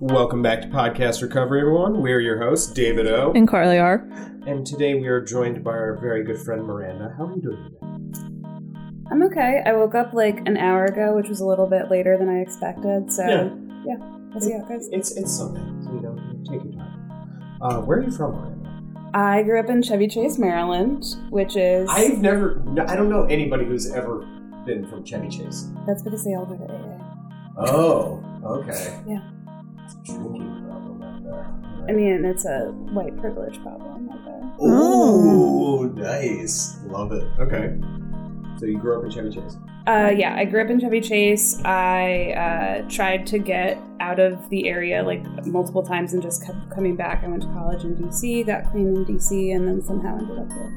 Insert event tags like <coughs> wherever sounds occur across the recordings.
Welcome back to Podcast Recovery, everyone. We're your hosts, David O. And Carly R. And today we are joined by our very good friend Miranda. How are you doing today? I'm okay. I woke up like an hour ago, which was a little bit later than I expected. So Yeah. yeah, we'll see how it goes. It's it's Sunday, so you know, take your time. Uh, where are you from, Miranda? I grew up in Chevy Chase, Maryland, which is I've never, I don't know anybody who's ever been from Chevy Chase. that's because they all go to AA. Oh, okay. Yeah. Drinking problem out there. I mean, it's a white privilege problem out there. Ooh, nice. Love it. Okay. So you grew up in Chevy Chase. Uh, yeah, I grew up in Chevy Chase. I uh, tried to get out of the area like multiple times and just kept coming back. I went to college in DC, got clean in DC, and then somehow ended up here.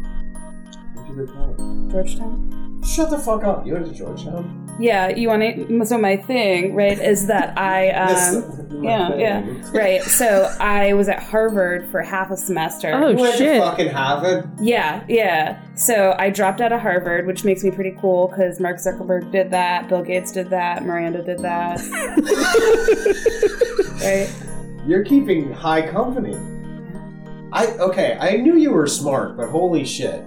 Where'd you go to college? Georgetown. Shut the fuck up. You went to Georgetown? Yeah, you want to? So my thing, right, is that I <laughs> um, This- yeah, yeah, right. So I was at Harvard for half a semester. Oh, You went shit. to fucking Harvard? Yeah, yeah. So I dropped out of Harvard, which makes me pretty cool because Mark Zuckerberg did that, Bill Gates did that, Miranda did that. <laughs> right? You're keeping high company. I okay. I knew you were smart, but holy shit.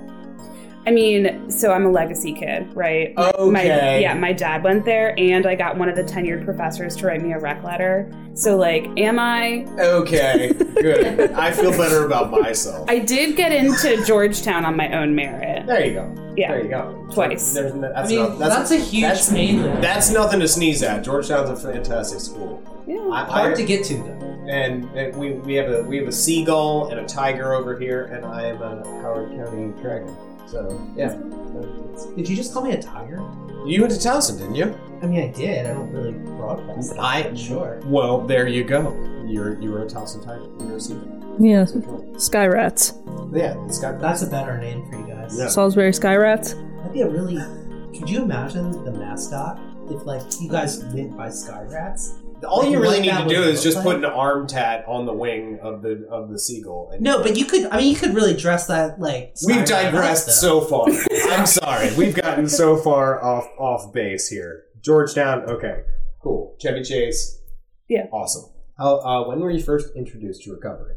I mean, so I'm a legacy kid, right? My, Okay. yeah, my dad went there, and I got one of the tenured professors to write me a rec letter. So, like, am I? Okay, good. I feel better about myself. I did get into Georgetown on my own merit. there you go. Yeah. There you go. Twice. There's, no- I that's, mean, not, that's, a huge that's, pain. though. That's nothing to sneeze at. Georgetown's a fantastic school. Yeah. I, hard I- to get to though. and, and we, we have a we have a seagull and a tiger over here, and I am a Howard County dragon. So yeah. Did you just call me a tiger? You went to Towson, didn't you? I mean, I did. I don't really broadcast it. I- but sure. Well, there you go. You're you were a Towson tiger. You were a seagull. Yeah. Which one? Sky Rats. Yeah, it's got That's a better name for you guys. Yeah. Salisbury Sky Rats. That'd be a really. Could you imagine the mascot if, like, you guys went by Sky Rats? All you really need to do is just look put an arm tat on the wing of the of the seagull. And No, but you could. I mean, you could really dress that like. we've Sky Rat digressed up, so far. <laughs> I'm sorry, we've gotten so far off off base here. Georgetown, okay, cool. Chevy Chase, Yeah. awesome. How, uh, when were you first introduced to recovery?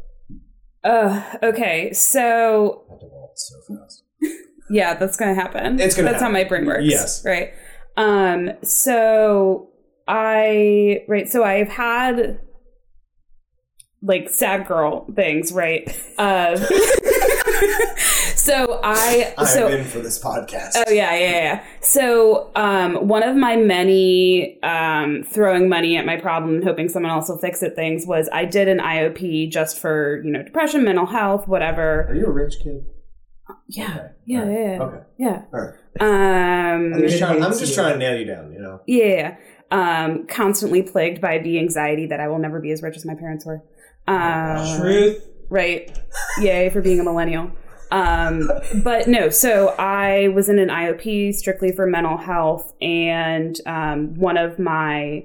Uh, okay, so That developed so fast. <laughs> yeah, that's gonna happen. It's gonna That's how my brain works. Yes. Right. Um. So I right. So I've had like sad girl things. Right. Uh. <laughs> so I. I'm so in for this podcast. Oh yeah, yeah, yeah. So um, one of my many um, throwing money at my problem and hoping someone else will fix it things was I did an IOP just for you know depression, mental health, whatever. Are you a rich kid? Yeah, Okay. yeah, All right. yeah, Okay. yeah. All right. Um, I'm just, trying, I'm just trying to nail you down. You know. yeah. Um, constantly plagued by the anxiety that I will never be as rich as my parents were. Um, Truth. Right. Yay for being a millennial. Um, but no, so I was in an IOP strictly for mental health, and um, one of my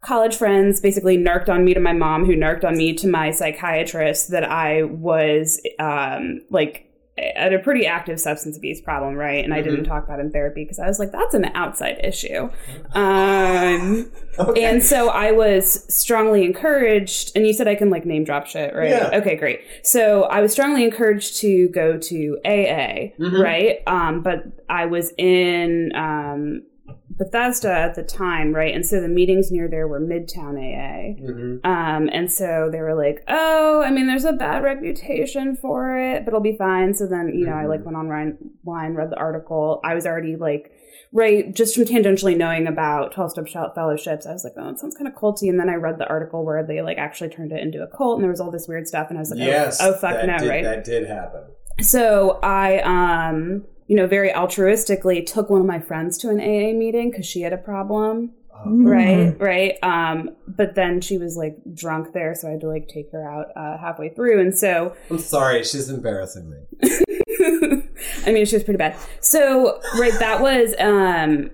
college friends basically narked on me to my mom, who narked on me to my psychiatrist that I was um, like at a pretty active substance abuse problem, right? And I didn't talk about it in therapy because I was like, that's an outside issue. <laughs> Um, Okay. and so I was strongly encouraged, and you said I can like name drop shit, right? Yeah. Okay, great. So I was strongly encouraged to go to AA, Mhm. right? Um, but I was in um, Bethesda at the time, right? And so the meetings near there were Midtown AA. Mhm. Um, and so they were like, oh, I mean, there's a bad reputation for it, but it'll be fine. So then, you know, I like went online, line, read the article. I was already like, right, just from tangentially knowing about 12 step fellowships, I was like, oh, it sounds kind of culty. And then I read the article where they like actually turned it into a cult and there was all this weird stuff. And I was like, oh, Yes. oh, fuck that no, did, right? That did happen. So I, um, you know, very altruistically took one of my friends to an AA meeting because she had a problem. Um, Right, right. Um, but then she was like drunk there, so I had to like take her out uh, halfway through. And so, I'm sorry, she's embarrassing me. <laughs> I mean, she was pretty bad. So, right, that was, um,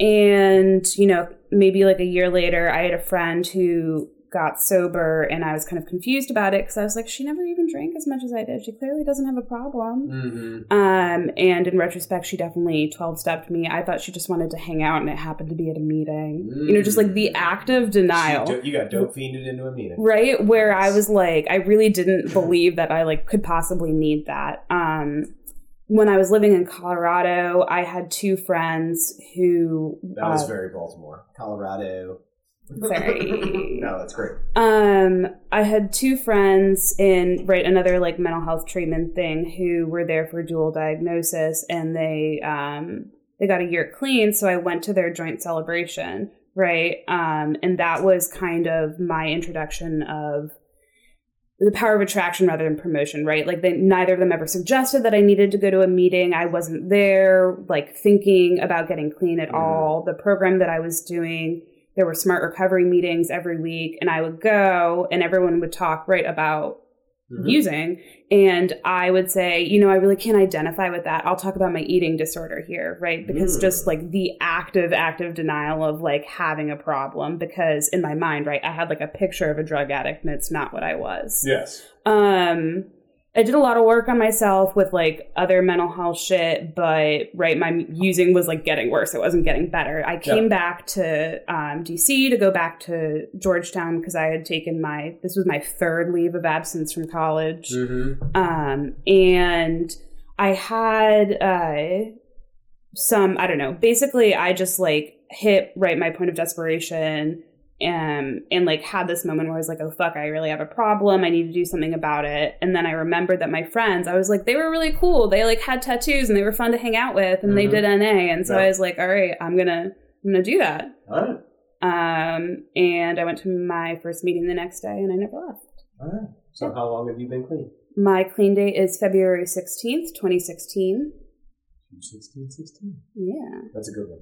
and you know, maybe like a year later, I had a friend who got sober and I was kind of confused about it because I was like, she never even drank as much as I did. She clearly doesn't have a problem. Mm-hmm. Um, and in retrospect, she definitely 12 stepped me. I thought she just wanted to hang out and it happened to be at a meeting. You know, just like the act of denial. You got dope fiended into a meeting. Right? Where I was like, I really didn't <laughs> believe that I like could possibly need that. Um, when I was living in Colorado, I had two friends who That was uh, very Baltimore, Colorado. Sorry. no, that's great. Um, I had two friends in right another like mental health treatment thing who were there for dual diagnosis, and they um they got a year clean. So I went to their joint celebration, right? Um, and that was kind of my introduction of the power of attraction rather than promotion, right? Like they, neither of them ever suggested that I needed to go to a meeting. I wasn't there, like thinking about getting clean at Mhm. all. The program that I was doing there were smart recovery meetings every week and i would go and everyone would talk right about Mhm. using and i would say you know i really can't identify with that i'll talk about my eating disorder here right because Mm. just like the active active denial of like having a problem because in my mind right i had like a picture of a drug addict and it's not what i was Yes. um I did a lot of work on myself with like other mental health shit, but right, my using was like getting worse. It wasn't getting better. I came Yeah. back to um, DC to go back to Georgetown because I had taken my this was my third leave of absence from college, Mm-hmm. um, and I had uh, some I don't know. Basically, I just like hit right my point of desperation um, and like had this moment where I was like, oh fuck, I really have a problem. I need to do something about it. And then I remembered that my friends, I was like, they were really cool. They like had tattoos and they were fun to hang out with and they Mhm. did NA. And so Yeah. I was like, all right, I'm gonna I'm gonna do that. All right. Um, and I went to my first meeting the next day and I never left. All right. So, how long have you been clean? My clean date is February 16th, 2016. 16, 16. Yeah. That's a good one.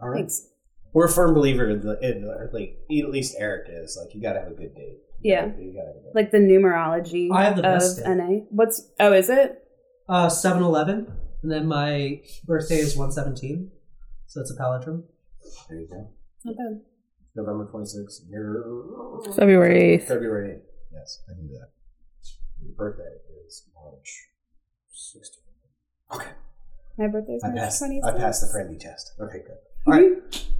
All right. Thanks. We're a firm believer in, the, in the- like at least Eric is like you got to have a good date. You Yeah. gotta- you gotta have a Like the numerology I have the of best date. NA. What's oh, is it? Uh, 7-Eleven, and then my birthday is 117, so it's a palindrome. There you go. Not bad. November 26th. Your February 8th. February 8th. Yes, I knew that. Your birthday is March 16th. Okay. My birthday's I March passed, 26th. I passed the friendly test. Okay, good. All right.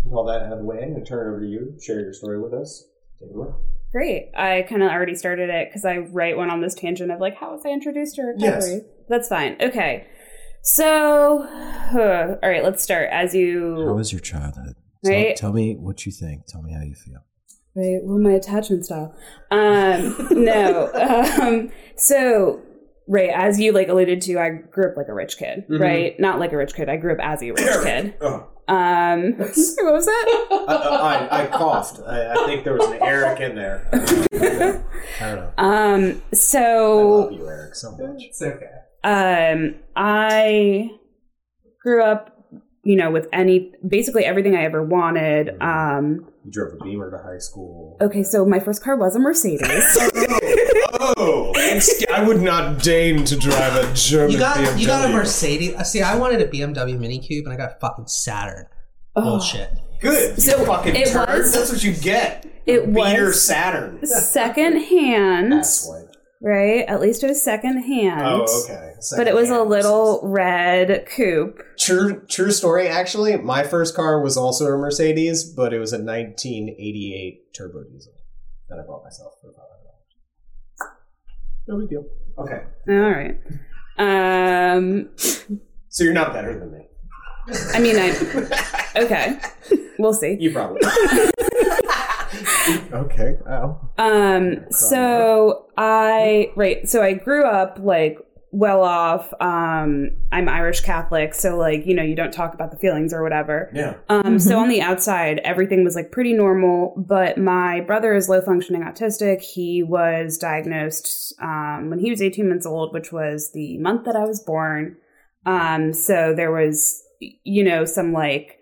With all that out of the way, I'm going to turn it over to you. Share your story with us. Take it away. Great. I kind of already started it because I right went on this tangent of like, how was I introduced to recovery? Yes. That's fine. Okay. So, all right, let's start. As you. How was your childhood? Right. tell me what you think. Tell me how you feel. Right. Well, my attachment style. Um, <laughs> no. Um, so, right, as you like alluded to, I grew up like a rich kid, Mhm. right? Not like a rich kid. I grew up as a rich <coughs> kid. Oh, Um, <laughs> what <laughs> was that? I, I, I coughed. I, I think there was an Eric in there. I don't know. Um, so I so love you, Eric, so much. It's okay. um, I grew up, you know, with any basically everything I ever wanted. Um, You drove a Beamer to high school. okay, so my first car was a Mercedes. <laughs> Oh, I would not deign to drive a German You got you got a Mercedes. uh, See, I wanted a BMW Mini Cube, and I got a fucking Saturn. Oh. Bullshit. Good. So you fucking it turd. was- That's what you get. It Beater was- Saturn. second hand, Asswipe. Right? At least it was second hand. Oh, okay. But it was a little red coupe. True, true story. Actually, my first car was also a Mercedes, but it was a 1988 turbo diesel that I bought myself for five hundred dollars. No big deal. Okay, All right. Um, so you're not better than me. I mean, I <laughs> okay. We'll see. You probably. <laughs> okay. Oh. Um, so I right, so I grew up like well off. Um, I'm Irish Catholic, so like you know you don't talk about the feelings or whatever. Yeah. Um, so on the outside, everything was like pretty normal. But my brother is low functioning autistic. He was diagnosed um, when he was 18 months old, which was the month that I was born. Um, so there was, you know, some like,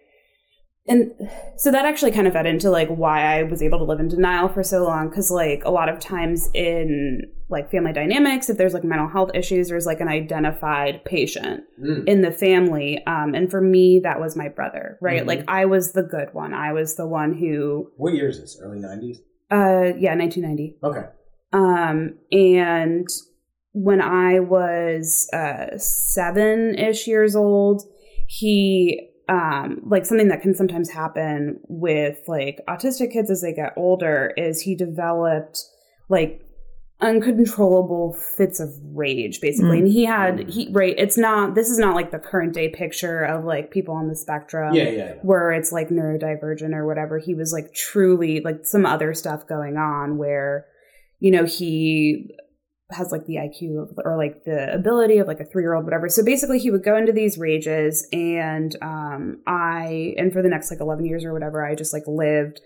and so that actually kind of fed into like why I was able to live in denial for so long. Cause like a lot of times in like family dynamics, if there's like mental health issues, there's like an identified patient Mm. in the family. Um, and for me, that was my brother, right? Mhm. Like I was the good one. I was the one who, What year is this? Early 90s? Uh, yeah, 1990. Okay. Um, and when I was uh, seven ish years old, he, um, like something that can sometimes happen with like autistic kids as they get older is he developed like uncontrollable fits of rage basically Mm. and he had he right it's not this is not like the current day picture of like people on the spectrum Yeah, yeah, yeah. where it's like neurodivergent or whatever. He was like truly like some other stuff going on where, you know, he has like the IQ of, or like the ability of like a three year old, whatever. So basically, he would go into these rages, and um, I, and for the next like 11 years or whatever, I just like lived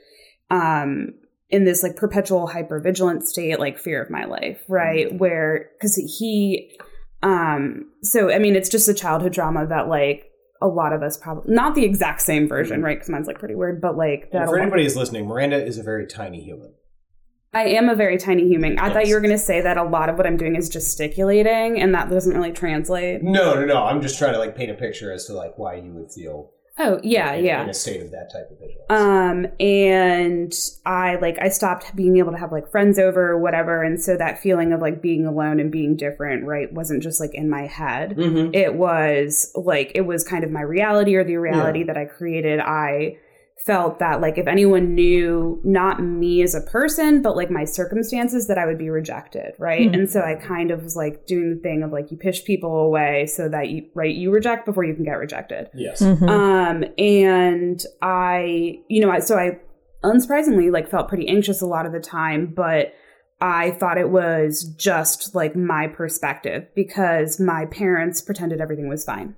um, in this like perpetual hypervigilant state, like fear of my life, right? Where, because he, um, so I mean, it's just a childhood drama that like a lot of us probably not the exact same version, right? Because mine's like pretty weird, but like that. For anybody who's listening, Miranda is a very tiny human. I am a very tiny human. I thought you were going to say that a lot of what I'm doing is gesticulating, and that doesn't really translate. No, no, no. I'm just trying to like paint a picture as to like why you would feel Oh yeah, in, yeah. in a state of that type of vigilance. Um, and I like I stopped being able to have like friends over or whatever, and so that feeling of like being alone and being different, right, wasn't just like in my head. mm-hmm. It was like it was kind of my reality or the reality that I created. I felt that like if anyone knew not me as a person but like my circumstances that i would be rejected right Hmm. and so i kind of was like doing the thing of like you push people away so that you right you reject before you can get rejected Yes. Mhm. um and i you know I, so i unsurprisingly like felt pretty anxious a lot of the time but i thought it was just like my perspective because my parents pretended everything was fine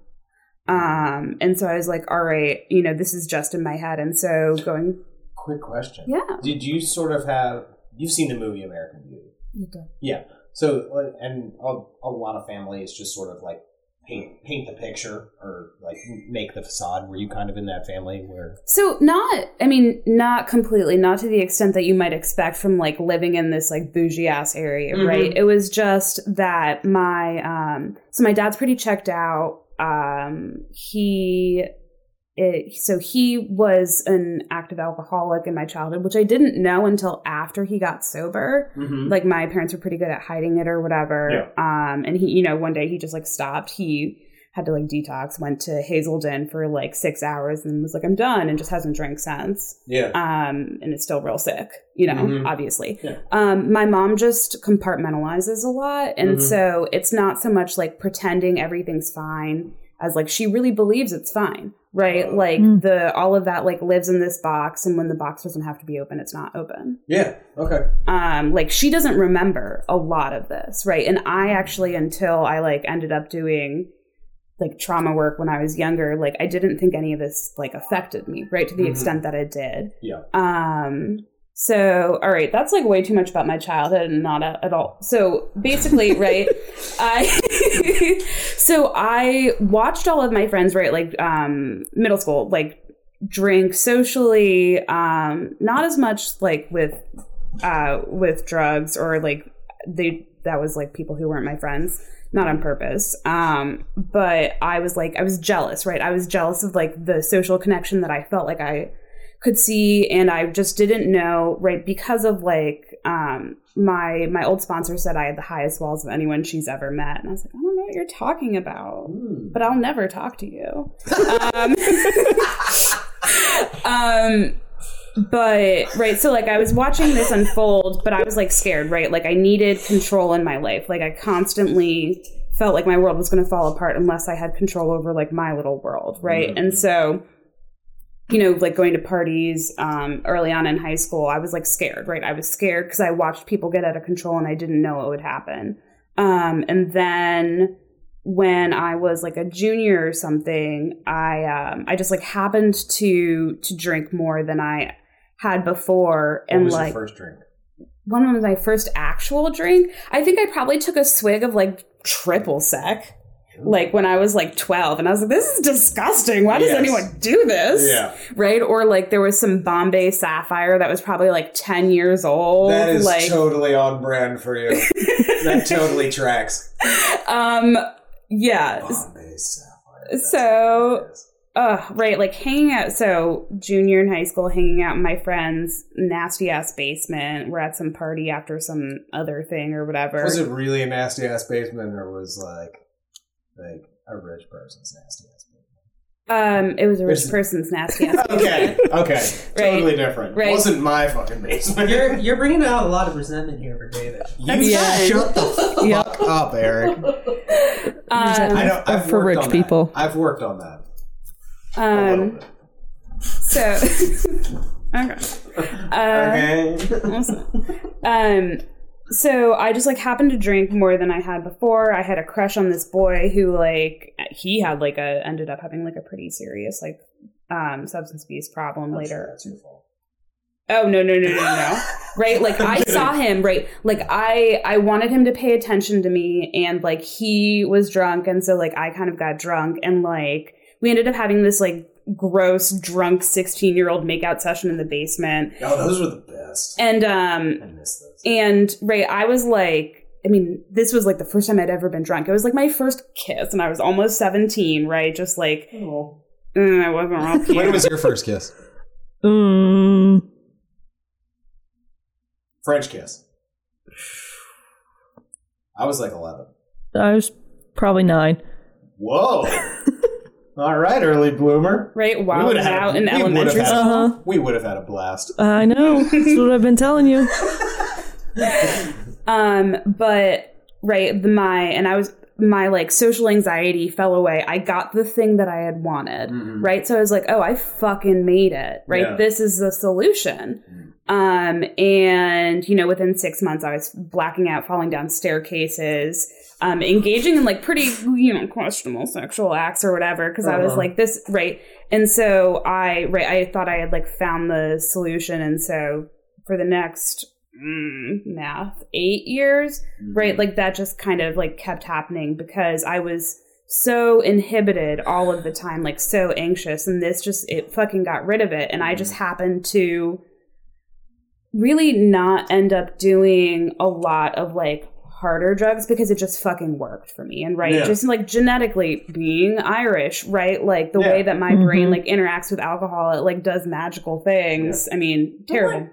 um and so i was like all right you know this is just in my head and so going Quick question. yeah Did you sort of have? You've seen the movie American Beauty. Yeah. So, and a, a lot of families just sort of like paint paint the picture or like make the facade. Were you kind of in that family where? So not, I mean, not completely, not to the extent that you might expect from like living in this like bougie ass area, Mhm. right? It was just that my, um, so my dad's pretty checked out. Um, he, it, so he was an active alcoholic in my childhood, which I didn't know until after he got sober Mm-hmm. like my parents were pretty good at hiding it or whatever. Um, and he, you know, one day he just like stopped. He had to like detox, went to Hazelden for like six hours and was like, I'm done and just hasn't drank since. Yeah. Um, and it's still real sick, you know, Mhm. obviously. Yeah. Um, my mom just compartmentalizes a lot. And Mhm. so it's not so much like pretending everything's fine as like she really believes it's fine. Right. Oh. Like Mm. the, all of that like lives in this box. And when the box doesn't have to be open, it's not open Yeah. Okay. um like she doesn't remember a lot of this right and i actually until i like ended up doing like trauma work when i was younger like i didn't think any of this like affected me right to the Mhm. extent that it did Yeah. um so all right that's like way too much about my childhood and not at all so basically <laughs> right i <laughs> so i watched all of my friends right like um middle school like drink socially um not as much like with uh with drugs or like they that was like people who weren't my friends not on purpose um but i was like i was jealous right i was jealous of like the social connection that i felt like i could see and i just didn't know right because of like um my my old sponsor said i had the highest walls of anyone she's ever met and i was like i don't know what you're talking about Hmm. but i'll never talk to you um, <laughs> um but right so like i was watching this unfold but i was like scared right? Like i needed control in my life. Like i constantly felt like my world was going to fall apart unless i had control over like my little world right? Mhm. and so you know like going to parties um early on in high school i was like scared right? I was scared because i watched people get out of control and i didn't know what would happen. Um and then when I was like a junior or something, I um, I just like happened to to drink more than I had before, and was like your first drink? one was my first actual drink. I think I probably took a swig of like triple sec, like when I was like twelve, and I was like, "This is disgusting. Why does Yes. anyone do this?" Yeah. right. Or like there was some Bombay Sapphire that was probably like ten years old. That is like totally on brand for you. <laughs> that totally tracks. um yeah. Bombay Sapphire. That's So- what it is. Uh, right, like hanging out. So junior in high school, hanging out in my friend's nasty ass basement. We're at some party after some other thing or whatever. Was it really a nasty ass basement, or was like like a rich person's nasty ass basement? Um, it was a rich There's- person's nasty ass. <laughs> basement? okay, <laughs> okay, totally different. right. Wasn't my fucking basement. You're you're bringing out a lot of resentment here for David. you That's shut the fuck <laughs> Yep. up, Eric. Um, I know. I've For rich on that. people. I've worked on that. Um, so <laughs> okay. Uh, Okay. Awesome. Um, so I just like happened to drink more than I had before. I had a crush on this boy who like he had like a ended up having like a pretty serious like um substance abuse problem later. That's your fault. Oh no no no no no! right, like I saw <laughs> him. Right, like I I wanted him to pay attention to me, and like he was drunk, and so like I kind of got drunk, and like we ended up having this like gross drunk sixteen year old makeout session in the basement, Oh, those were the best. and um I miss those. and right, I was like, I mean, this was like the first time I'd ever been drunk. It was like my first kiss, and I was almost seventeen, right? Just like Oh. mm, I wasn't real cute. <laughs> When was your first kiss? Mm, French kiss. I was like eleven. I was probably nine. Whoa. <laughs> All right, early bloomer. right? We While I would've was had a- out in we would've elementary had a- school. Uh-huh. We would have had a blast. I know. <laughs> That's what I've been telling you. <laughs> Um, but right, the, my and I was my like social anxiety fell away. I got the thing that I had wanted. Mhm. Right, so I was like, oh, I fucking made it. Right, Yeah. this is the solution. Um, and you know, within six months, I was blacking out, falling down staircases. Um, engaging in like pretty, you know, questionable sexual acts or whatever, because I was Uh-huh. like this, right? And so I, right, I thought I had like found the solution, and so for the next mm, math eight years right? Like that just kind of like kept happening because i was so inhibited all of the time like so anxious and this just it fucking got rid of it and i just happened to really not end up doing a lot of like harder drugs because it just fucking worked for me and right Yeah. just like genetically being irish right? Like the Yeah. way that my brain Mhm. like interacts with alcohol it like does magical things. I mean terrible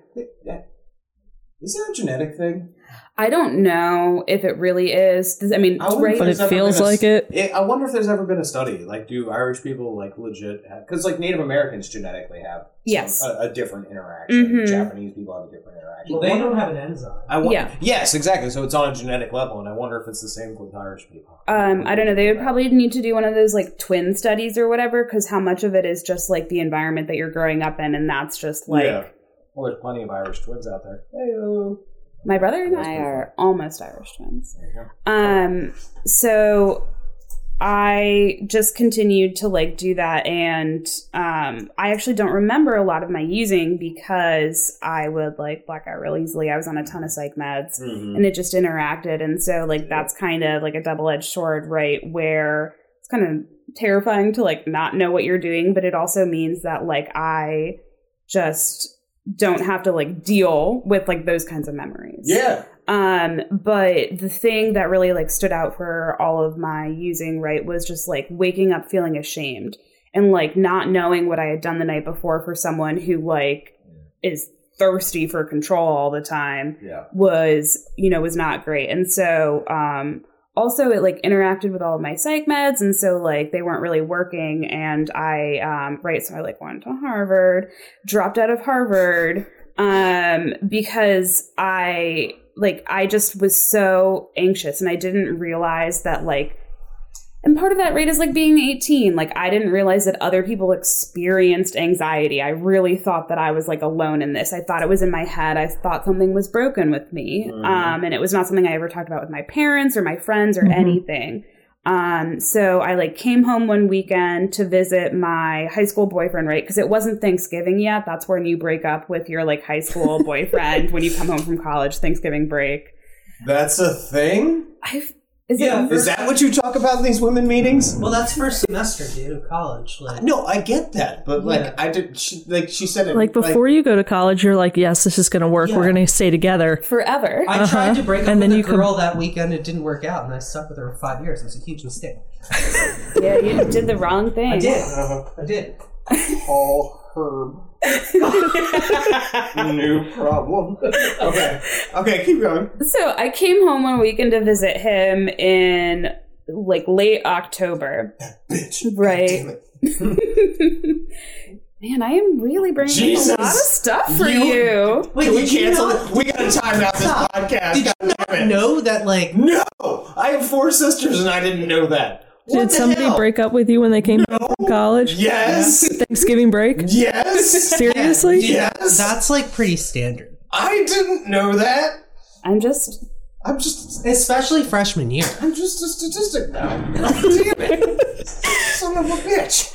Is there a genetic thing? I don't know if it really is. Does- I mean, I right? But it feels a- like it. I wonder if there's ever been a study. Like, do Irish people like legit? Because like Native Americans genetically have some- Yes. a, a different interaction. Mhm. Japanese people have a different interaction. Well, they don't have an enzyme. I wa- Yeah. Yes, exactly. So it's on a genetic level, and I wonder if it's the same with Irish people. Um, I don't know. They would probably need to do one of those like twin studies or whatever, because how much of it is just like the environment that you're growing up in, and that's just like Yeah. Well, there's plenty of Irish twins out there. Hey, my brother and I are almost Irish twins. there you go. Um, so I just continued to like do that, and um, I actually don't remember a lot of my using because I would like black out real easily. I was on a ton of psych meds. Mhm. and it just interacted and so like that's kind of like a double-edged sword right where it's kind of terrifying to like not know what you're doing but it also means that like i just don't have to like deal with like those kinds of memories Yeah. um but the thing that really like stood out for all of my using right was just like waking up feeling ashamed and like not knowing what i had done the night before for someone who like is thirsty for control all the time Yeah. was you know was not great and so um also it like interacted with all of my psych meds and so like they weren't really working and i um right so i like went to harvard dropped out of harvard um because i like i just was so anxious and i didn't realize that like and part of that rate is like being 18 like i didn't realize that other people experienced anxiety. I really thought that i was like alone in this. I thought it was in my head. I thought something was broken with me. Mhm. um and it was not something i ever talked about with my parents or my friends or Mhm. anything. Um so i like came home one weekend to visit my high school boyfriend right? Because it wasn't thanksgiving yet. That's when you break up with your like high school <laughs> boyfriend when you come home from college thanksgiving break. That's a thing. I've, is Yeah, it Is that what you talk about in these women meetings? Well, that's first semester, dude, of college. Like, No, I get that, but like Yeah. I did. She, like she said it Like before you go to college, you're like, yes, this is going to work. Yeah. We're going to stay together. forever I Uh-huh. tried to break up And with then a you come- girl that weekend. It didn't work out, and I stuck with her for five years. It was a huge mistake. Yeah, you did the wrong thing. I did. Uh-huh. I did. Paul Herb. New problem. Okay. Okay, keep going. So I came home one weekend to visit him in like late October. That Bitch. Right. <laughs> Man, I am really bringing up a lot of stuff for You- you. Wait, Can we did you cancel not- it? We gotta time out this podcast. Did you not know that, like, No! I have four sisters and I didn't know that. What Did somebody hell? break up with you when they came back from college? Yes! Thanksgiving break? Yes! Seriously? Yes! that's like pretty standard, I didn't know that! I'm just I'm just especially freshman year. I'm just a statistic now. Damn it! <laughs> Son of a bitch!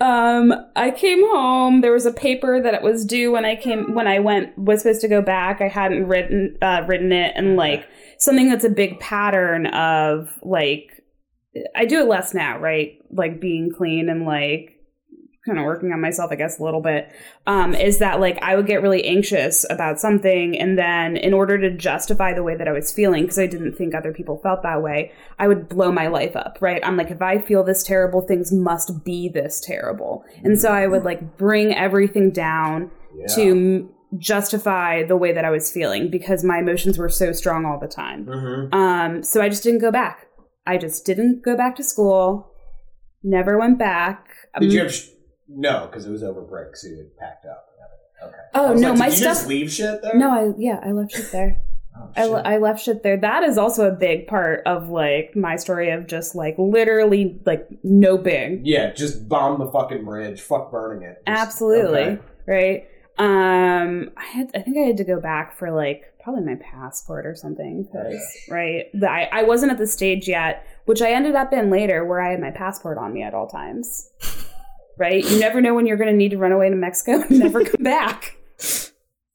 Um, I came home. There was a paper that it was due when I came when I went was supposed to go back. I hadn't written uh, written it, and like something that's a big pattern of like I do it less now, right? Like being clean and like kind of working on myself, I guess, a little bit. Um, is that like I would get really anxious about something, and then in order to justify the way that I was feeling, because I didn't think other people felt that way, I would blow my life up, right? I'm like, if I feel this terrible, things must be this terrible. And so I would like bring everything down to m- justify the way that I was feeling because my emotions were so strong all the time. Mm-hmm. Um, so I just didn't go back. I just didn't go back to school. Never went back. Did you Um, have. No, because it was over break, so you had packed up. Okay. Oh, no, like, my did you just stuff- leave shit there? No, I yeah, I left shit there. <laughs> Oh, I, shit. I left shit there. That is also a big part of like my story of just like literally like no big. Yeah, just bomb the fucking bridge. Fuck burning it. Just- Absolutely. okay. Right. Um I had I think I had to go back for like probably my passport or something cuz right. I I wasn't at the stage yet, which I ended up in later where I had my passport on me at all times. <laughs> Right? You never know when you're going to need to run away to Mexico and <laughs> never come back.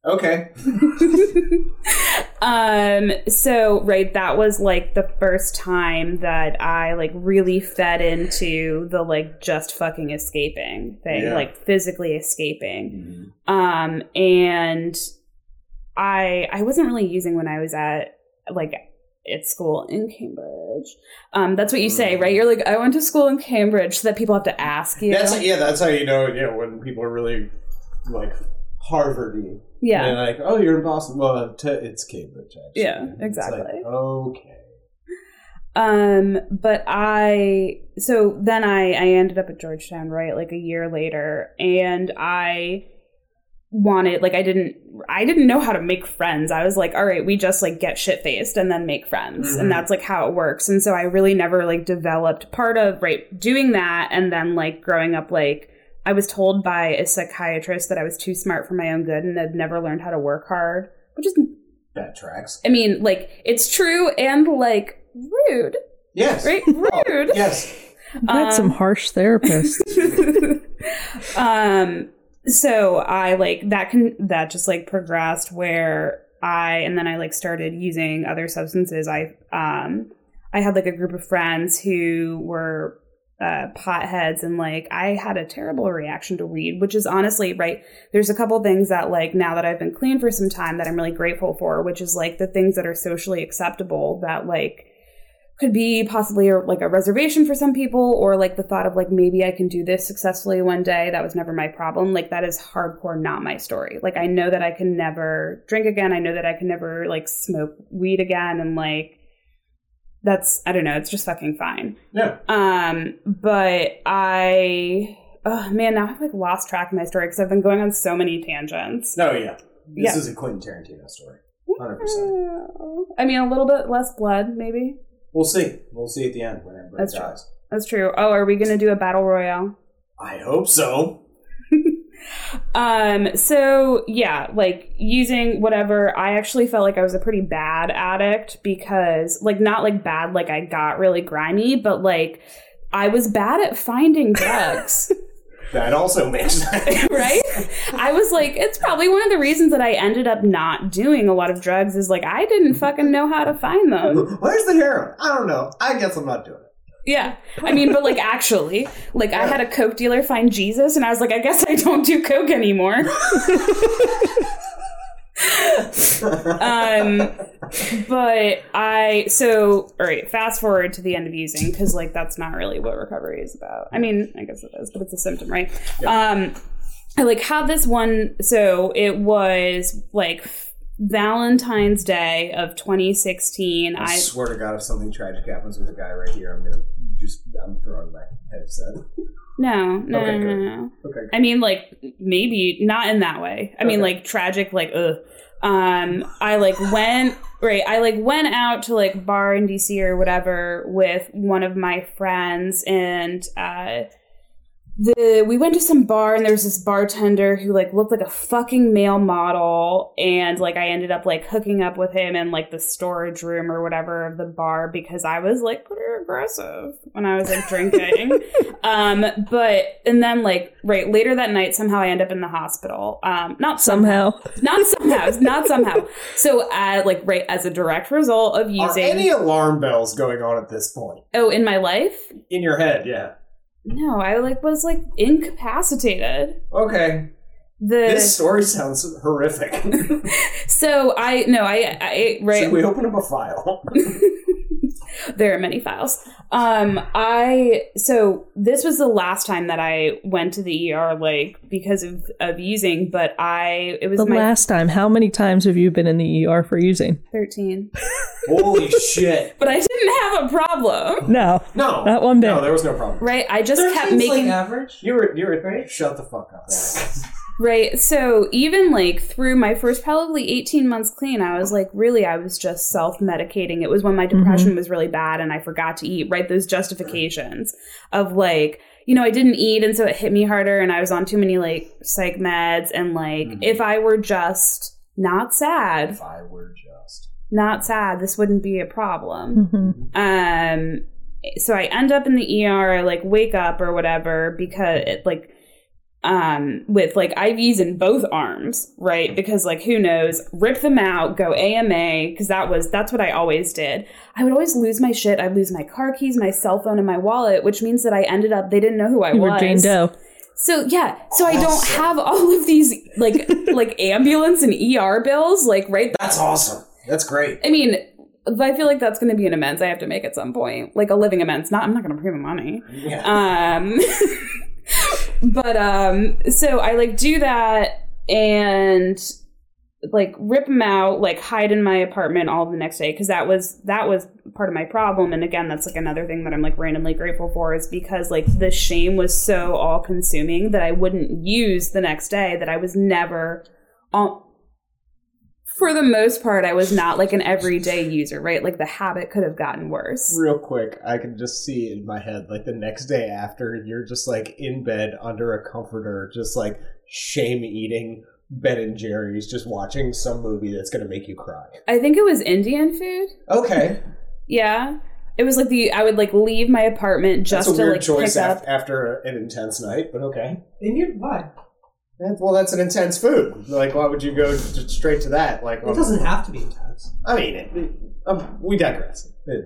Okay. <laughs> um so right that was like the first time that i like really fed into the like just fucking escaping thing Yeah. like physically escaping um and i i wasn't really using when i was at like at school in cambridge um that's what you say right you're like i went to school in cambridge so that people have to ask you That's yeah. That's how you know. You know when people are really like Harvardy. yeah And they're like, oh, you're in Boston. Well, t- it's Cambridge. Actually. Yeah, exactly. like, okay. Um, but I so then I I ended up at Georgetown right like a year later, and I wanted like I didn't I didn't know how to make friends. I was like, all right, we just like get shit faced and then make friends, Mhm. and that's like how it works. And so I really never like developed part of right doing that, and then like growing up like. I was told by a psychiatrist that I was too smart for my own good and had never learned how to work hard, which is, That tracks. I mean, like, it's true and like rude, Yes. right? <laughs> Oh, Rude. yes. That's some harsh therapists. <laughs> um so i like that can that just like progressed where i and then i like started using other substances. I um i had like a group of friends who were uh potheads and like i had a terrible reaction to weed which is honestly right there's a couple things that like now that i've been clean for some time that i'm really grateful for which is like the things that are socially acceptable that like could be possibly a, like a reservation for some people or like the thought of like maybe i can do this successfully one day that was never my problem like that is hardcore not my story like i know that i can never drink again i know that i can never like smoke weed again and like that's i don't know it's just fucking fine Yeah. um but i oh man now i've like lost track of my story because i've been going on so many tangents No. Yeah. This Yeah. is a Quentin Tarantino story. Hundred percent. i mean a little bit less blood maybe We'll see. We'll see at the end when everybody That's true. that's true oh are we gonna do a battle royale I hope so. <laughs> Um, so yeah, like using whatever, I actually felt like I was a pretty bad addict because like not like bad like I got really grimy, but like I was bad at finding drugs. <laughs> That also makes <laughs> sense. <laughs> right? I was like, it's probably one of the reasons that I ended up not doing a lot of drugs is like I didn't fucking know how to find them. <laughs> Where's the heroin? I don't know. I guess I'm not doing it. Yeah. I mean, but like actually, like I had a coke dealer find Jesus and I was like, I guess I don't do coke anymore. Um but I so all right. Fast forward to the end of using because like that's not really what recovery is about. I mean, I guess it is, but it's a symptom, right? Um, I like had this one. So it was like Valentine's Day of 2016. I I swear to God, if something tragic happens with a guy right here, I'm gonna just I'm throwing my headset. No no Okay, no, no no. Okay. I mean, like maybe not in that way. I mean, like tragic, like ugh. Um, I like went right. I like went out to like bar in DC or whatever with one of my friends, and uh, the we went to some bar, and there was this bartender who like looked like a fucking male model, and like I ended up like hooking up with him in like the storage room or whatever of the bar because I was like pretty aggressive when I was like drinking. <laughs> um, but and then like right later that night, somehow I end up in the hospital. Um, not somehow, Somehow. not somehow, not somehow. So, uh, like right as a direct result of Are using. any alarm bells going on at this point oh, in my life, in your head? Yeah. No, I like was like incapacitated. Okay. The This story sounds horrific. <laughs> so I no I I right Should we open up a file? <laughs> <laughs> there are many files. Um, I so this was the last time that I went to the ER like because of of using, but I it was The my last time, how many times have you been in the ER for using? thirteen, <laughs> Holy shit! but I didn't have a problem. No, No, not one bit. no, there was no problem. Right, I just kept making like average. You were, you were. Shut the fuck up. <laughs> Right. So even like through my first probably 18 months clean, I was like, really, I was just self medicating. It was when my depression was really bad and I forgot to eat, right? Those justifications of like, you know, I didn't eat and so it hit me harder and I was on too many like psych meds. And like, Mhm. if I were just not sad, If I were just. not sad, this wouldn't be a problem Mhm. um so i end up in the er I, like wake up or whatever because it like um with like ivs in both arms right because like who knows rip them out go ama because that was that's what i always did i would always lose my shit i'd lose my car keys my cell phone and my wallet which means that i ended up they didn't know who i You was were Jane Doe. so yeah so i don't have all of these like <laughs> like ambulance and er bills like right That's awesome. That's great. I mean, I feel like that's going to be an amends I have to make at some point, like a living amends. Not, I'm not going to pay the money. Yeah. Um, <laughs> but um, so I like do that and like rip them out, like hide in my apartment all the next day because that was that was part of my problem. And again, that's like another thing that I'm like randomly grateful for is because like the shame was so all consuming that I wouldn't use the next day. That I was never for the most part, I was not like an everyday user, right? Like the habit could have gotten worse. Real quick, I can just see in my head, like the next day after, you're just like in bed under a comforter, just like shame eating Ben and Jerry's, just watching some movie that's gonna make you cry. I think it was Indian food. Okay, <laughs> Yeah. It was like the I would like leave my apartment just that's a to weird like choice pick af- up. after an intense night, but okay. And you why? That's- Well, that's an intense food. Like, why would you go j- straight to that? Like, It doesn't have to be intense. I mean, it, it- um, we digress. It-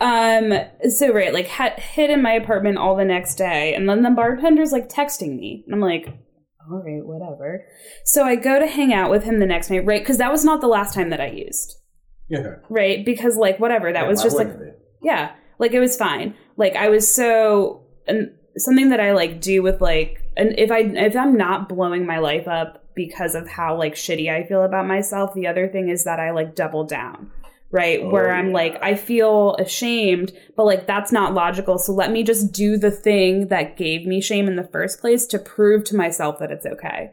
Um. So right, like ha- hid in my apartment all the next day, and then the bartender's like texting me, and I'm like, all right, whatever. So I go to hang out with him the next night, right? Because that was not the last time that I used, yeah, right? Because like whatever, that Yeah, was just like yeah like it was fine like i was so and something that i like do with like and if i if i'm not blowing my life up because of how like shitty i feel about myself the other thing is that i like double down right Oh, where i'm yeah. like i feel ashamed but like that's not logical so let me just do the thing that gave me shame in the first place to prove to myself that it's okay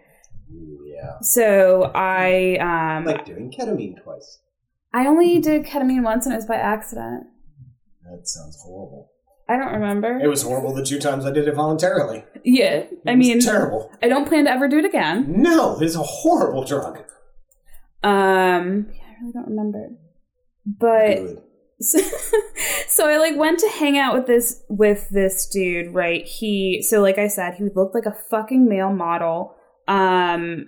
yeah. so i um Like doing ketamine twice. i only did ketamine once and it was by accident That sounds horrible. I don't remember It was horrible the two times I did it voluntarily. yeah i It was mean terrible. I don't plan to ever do it again. No, it's a horrible drug. Um, yeah, I really don't remember. But so, <laughs> so I like went to hang out with this with this dude, right? He so like I said, he looked like a fucking male model. Um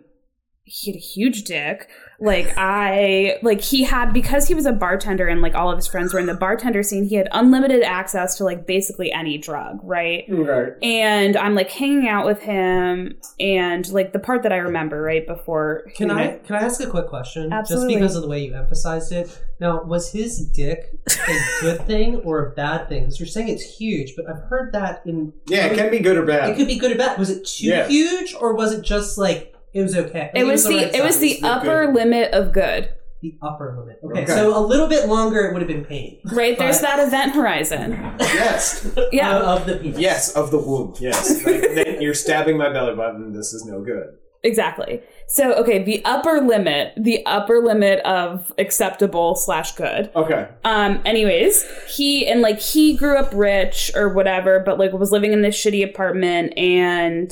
he had a huge dick. Like I like he had because he was a bartender and like all of his friends were in the bartender scene, he had unlimited access to like basically any drug, right? Right. And I'm like hanging out with him and like the part that I remember right before Can I met- can I ask a quick question? Absolutely. Just because of the way you emphasized it. Now, was his dick a good <laughs> thing or a bad thing? Because you're saying it's huge, but I've heard that in Yeah, it can be good or bad. it could be good or bad. Was it too Yeah. huge or was it just like it was okay? it was the right it was size. the the upper good. limit of good. the upper limit. Okay, Okay. so a little bit longer it would have been pain. Right? There's that event horizon. yes. <laughs> Yeah. Uh, of the penis. Yes, of the womb. Yes. <laughs> Like, then you're stabbing my belly button. This is no good. Exactly. So, okay, the upper limit, the upper limit of acceptable slash good. Okay. Um, anyways, he and like he grew up rich or whatever, but like was living in this shitty apartment and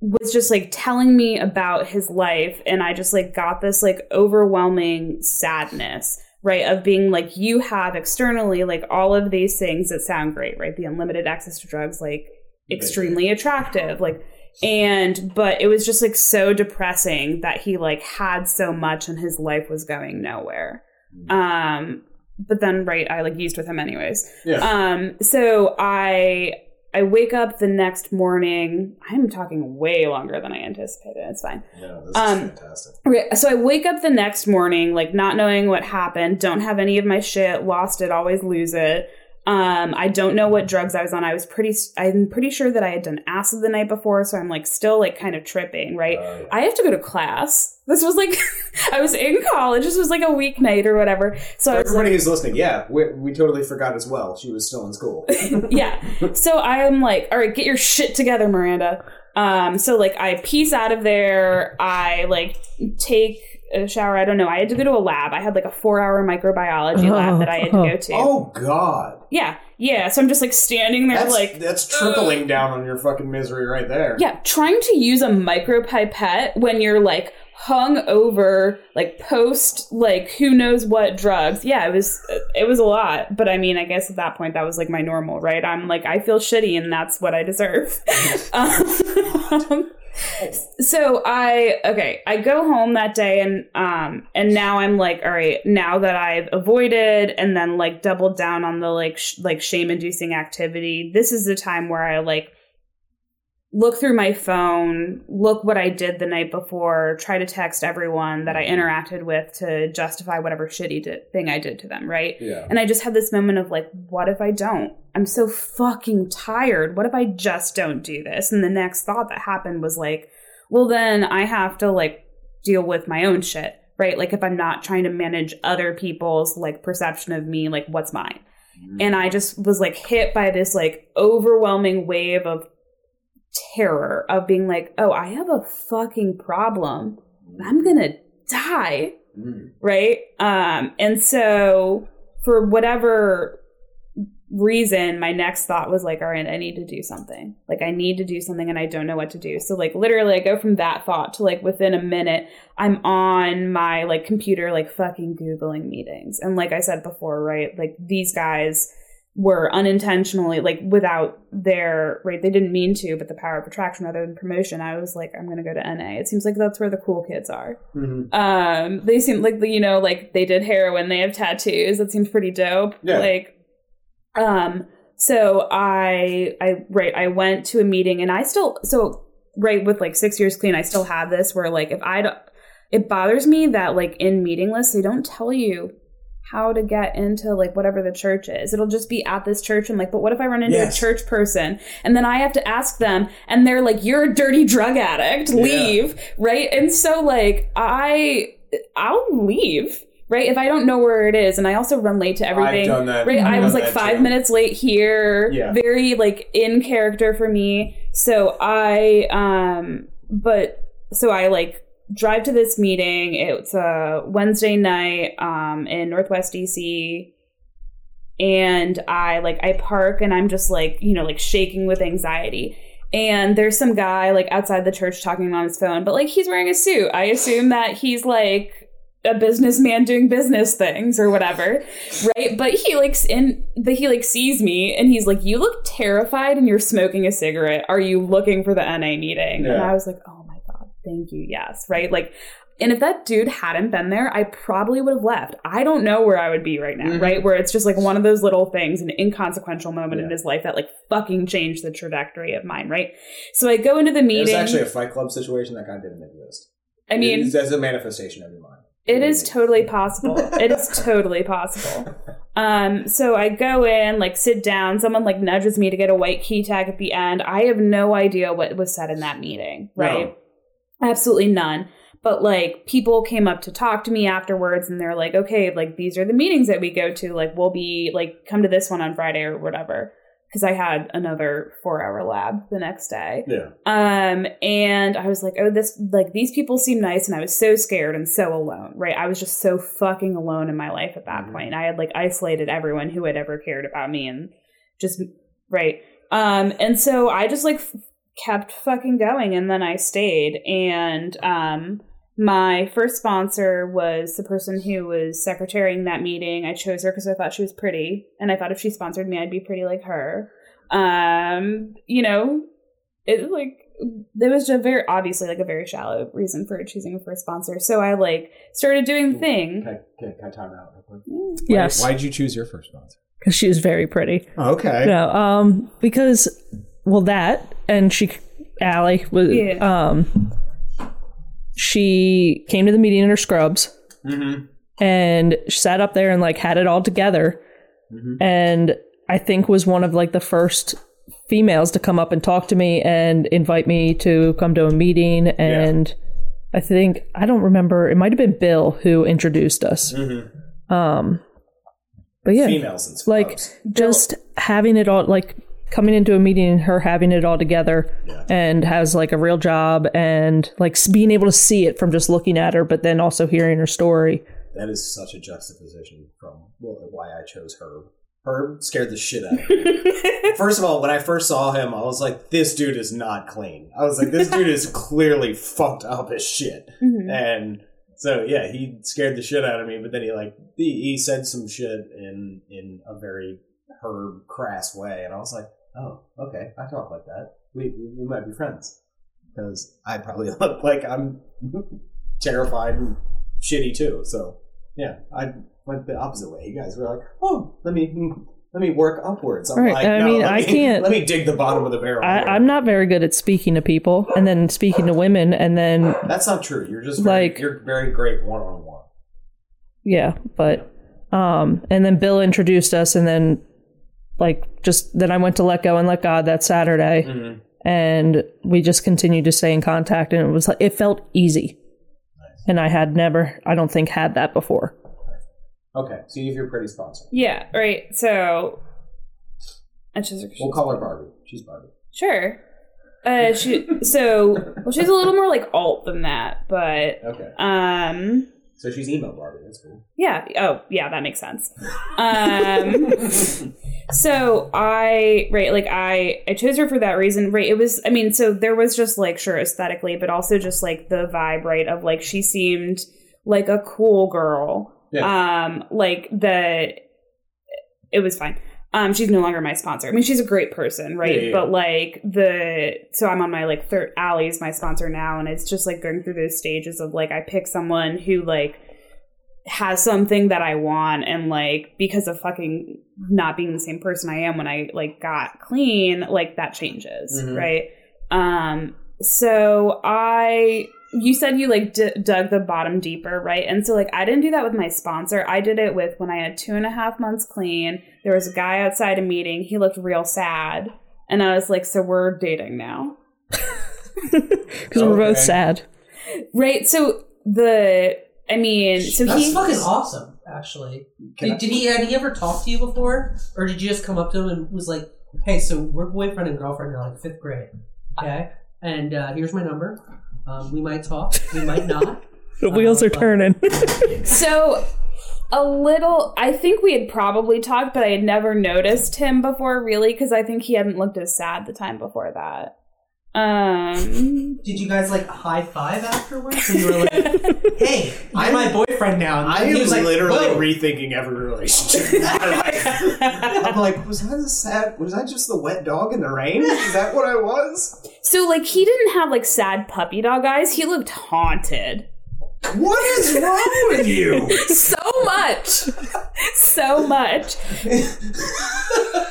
was just like telling me about his life and I just like got this like overwhelming sadness, right? Of being like you have externally like all of these things that sound great, right? The unlimited access to drugs like extremely attractive, like and but it was just like so depressing that he like had so much and his life was going nowhere. Um but then right I like used with him anyways. Yeah. Um, so I I wake up the next morning. I'm talking way longer than I anticipated. It's fine. yeah, this um, is fantastic. Okay, so I wake up the next morning, like not knowing what happened, don't have any of my shit, lost it, always lose it. Um, I don't know what drugs I was on. I was pretty, I'm pretty sure that I had done acid the night before, so I'm like still like kind of tripping, right? Yeah. I have to go to class. This was like, <laughs> I was in college. This was like a weeknight or whatever. So was like, everybody who's listening, yeah, we, we totally forgot as well. She was still in school. <laughs> yeah. So I am like, all right, get your shit together, Miranda. Um, so like I piece out of there. I like take shower. I don't know. I had to go to a lab. I had like a four hour microbiology lab that I had to go <laughs> to. Oh God, Yeah. Yeah. So I'm just like standing there that's like that's trickling down on your fucking misery right there. Yeah, trying to use a micropipette when you're like hung over, like post, like who knows what drugs. Yeah, it was it was a lot, but I mean, I guess at that point that was like my normal, right? I'm like I feel shitty, and that's what I deserve. <laughs> um, <laughs> so I okay, I go home that day, and um, and now I'm like, all right, now that I've avoided and then like doubled down on the like sh- like shame inducing activity, this is the time where I like look through my phone, look what I did the night before, try to text everyone that I mm-hmm. interacted with to justify whatever shitty did, thing I did to them, right? Yeah. And I just had this moment of like, what if I don't? I'm so fucking tired. What if I just don't do this? And the next thought that happened was like, well, then I have to like deal with my own shit, right? Like if I'm not trying to manage other people's like perception of me, like what's mine? Mm-hmm. And I just was like hit by this like overwhelming wave of terror of being like, oh, I have a fucking problem. I'm gonna die Mm. right? Um, and so for whatever reason, my next thought was like, all right, I need to do something. Like I need to do something and I don't know what to do. So like literally I go from that thought to like within a minute, I'm on my like computer, like fucking Googling meetings. And like I said before, right, like these guys were unintentionally like without their right they didn't mean to but the power of attraction rather than promotion i was like i'm gonna go to na it seems like that's where the cool kids are Mhm. um they seem like you know like they did heroin they have tattoos that seems pretty dope Yeah. like um so i i right i went to a meeting and i still so right with like six years clean i still have this where like if i don't it bothers me that like in meeting lists they don't tell you how to get into like whatever the church is. It'll just be at this church. I'm like, but what if I run into Yes. a church person and then I have to ask them and they're like, you're a dirty drug addict, Yeah. leave. Right. And so like I, I'll leave. Right. If I don't know where it is. And I also run late to everything. I've done that. Right. I've I was like five too. minutes late here. Yeah. Very like in character for me. So I, um, but so I like drive to this meeting. It's a Wednesday night um, in Northwest DC. And I like I park and I'm just like, you know, like shaking with anxiety. And there's some guy like outside the church talking on his phone, but like he's wearing a suit. I assume that he's like a businessman doing business things or whatever, right? But he like in but he like sees me and he's like, "You look terrified and you're smoking a cigarette. Are you looking for the NA meeting?" And I was like, "Oh my god." Thank you, yes, right? Like, and if that dude hadn't been there, I probably would have left. I don't know where I would be right now, Mhm. right? Where it's just like one of those little things, an inconsequential moment in his life that like fucking changed the trajectory of mine, right? So I go into the It meeting. was actually a Fight Club situation that guy didn't exist. I mean, it's as a manifestation of your mind. It is totally <laughs> possible. it is totally possible. Um, so I go in, like sit down, someone like nudges me to get a white key tag at the end. I have no idea what was said in that meeting, right? Absolutely none. But like people came up to talk to me afterwards and they're like, okay, like these are the meetings that we go to. Like we'll be like come to this one on Friday or whatever. Because I had another four hour lab the next day. Yeah. Um, and I was like, oh, this, like, these people seem nice. And I was so scared and so alone, right? I was just so fucking alone in my life at that Mhm. point. I had like isolated everyone who had ever cared about me and just, right. Um, and so I just like kept fucking going and then I stayed. And, um, my first sponsor was the person who was secretarying that meeting. I chose her because I thought she was pretty, and I thought if she sponsored me, I'd be pretty like her. Um, you know, it like there was just very obviously like a very shallow reason for choosing a first sponsor. So I like started doing the thing. Can I, can, can I time out? real quick? Yes, Why did you choose your first sponsor? because she was very pretty. Okay. No, um, because well, that and she, Allie was, Yeah. um, she came to the meeting in her scrubs Mm-hmm. and sat up there and like had it all together, Mhm. and I think was one of like the first females to come up and talk to me and invite me to come to a meeting and. I think I don't remember. It might have been Bill who introduced us. Mm-hmm. Um, but yeah, Females and like scrubs. just having it all like coming into a meeting and her having it all together Yeah. and has like a real job and like being able to see it from just looking at her but then also hearing her story That is such a juxtaposition from well, why I chose Herb. Herb scared the shit out of me. <laughs> First of all, when I first saw him, I was like, this dude is not clean. I was like, this dude is <laughs> clearly fucked up as shit. Mhm. And so, yeah, he scared the shit out of me, but then he, like, he, he said some shit in, in a very Herb crass way. And I was like, oh, okay, I talk like that. We, we, we might be friends. Because I probably <laughs> look like I'm <laughs> terrified and shitty too. So, yeah, I went the opposite way. You guys were like, "Oh, let me <laughs> let me work upwards." I'm Right, like, I "No, mean, let I me- can't- Let me dig the bottom of the barrel. I, I'm not very good at speaking to people and then speaking to women and then That's not true. You're just very, Like- you're very great one on one. yeah but um and then bill introduced us and then like just then i went to let go and let god that saturday Mm-hmm. and we just continued to stay in contact and it was like it felt easy and i had never i don't think had that before Okay, so you have your pretty sponsor. Yeah, right. So I chose her. We'll call her Barbie. She's Barbie. Sure. Uh, she so well, she's a little more like alt than that, but Okay, um, so she's emo Barbie. That's cool. yeah. Oh, yeah, that makes sense. Um, <laughs> so I right like I I chose her for that reason. Right, it was. I mean, so there was just like sure aesthetically, but also just like the vibe, right? Of like she seemed like a cool girl. yeah. Um, like the it was fine. Um, she's no longer my sponsor. I mean, she's a great person, right? Yeah, yeah. But like the so I'm on my like third Allie's my sponsor now, and it's just like going through those stages of like I pick someone who like has something that I want, and like because of fucking not being the same person I am when I like got clean, like that changes, Mhm. right? Um, so I you said you like d- dug the bottom deeper, right? And so like I didn't do that with my sponsor. I did it with when I had two and a half months clean. There was a guy outside a meeting. He looked real sad, and I was like, "So we're dating now." <laughs> because we're both sad Right. So the, I mean, so That's he, fucking awesome, actually. Did, did he had he ever talked to you before, or did you just come up to him and was like, "Hey, so we're boyfriend and girlfriend now, like fifth grade, okay? And uh, here's my number. Um, we might talk, we might not. <laughs> the wheels Uh, are but- turning <laughs> so a little, I think we had probably talked, but I had never noticed him before really because I think he hadn't looked as sad the time before that. Um, Did you guys like high five afterwards? And you were like, <laughs> "Hey, I'm my boyfriend now." And I am he was like, literally "Whoa." rethinking every relationship in my life. I'm like, was I the sad? Was I just the wet dog in the rain? Is that what I was? so like he didn't have like sad puppy dog eyes. He looked haunted. What is wrong with you? <laughs> so much, so much. <laughs>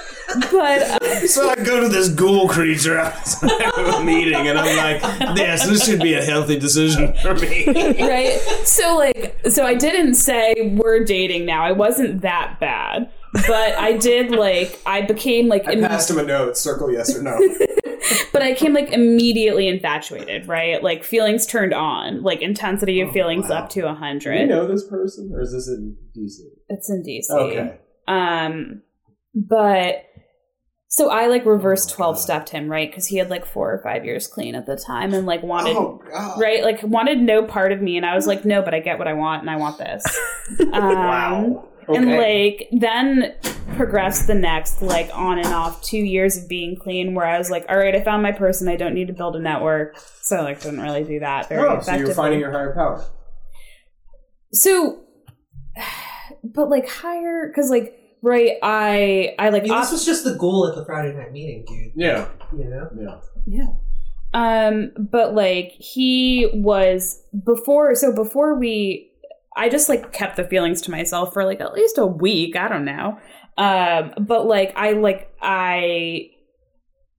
But uh, <laughs> So I go to this ghoul creature outside of a meeting, and I'm like, "Yes, this should be a healthy decision for me." <laughs> right, so like, so I didn't say we're dating now. I wasn't that bad, but I did like I became like I im- passed him a note. Circle yes or no. <laughs> but I came like immediately infatuated. Right, like feelings turned on, like intensity of Oh, feelings wow. up to a Do you hundred. know this person, or is this in DC? It's in DC. Okay. Um, but so I like reverse Oh 12 God. stepped him, right? Because he had like four or five years clean at the time and like wanted, Oh right? Like wanted no part of me. And I was like, no, but I get what I want and I want this. <laughs> Um, Wow. And like then progressed the next like on and off two years of being clean where I was like, all right, I found my person. I don't need to build a network. So like didn't really do that very Oh, so you're finding your higher power. so, <sighs> but like higher because like right, I I like I mean, op- this was just the goal at the Friday night meeting, dude. Yeah. You know, Yeah. Yeah. Um, but like he was before so before we I just like kept the feelings to myself for like at least a week, I don't know. Um, but like I like I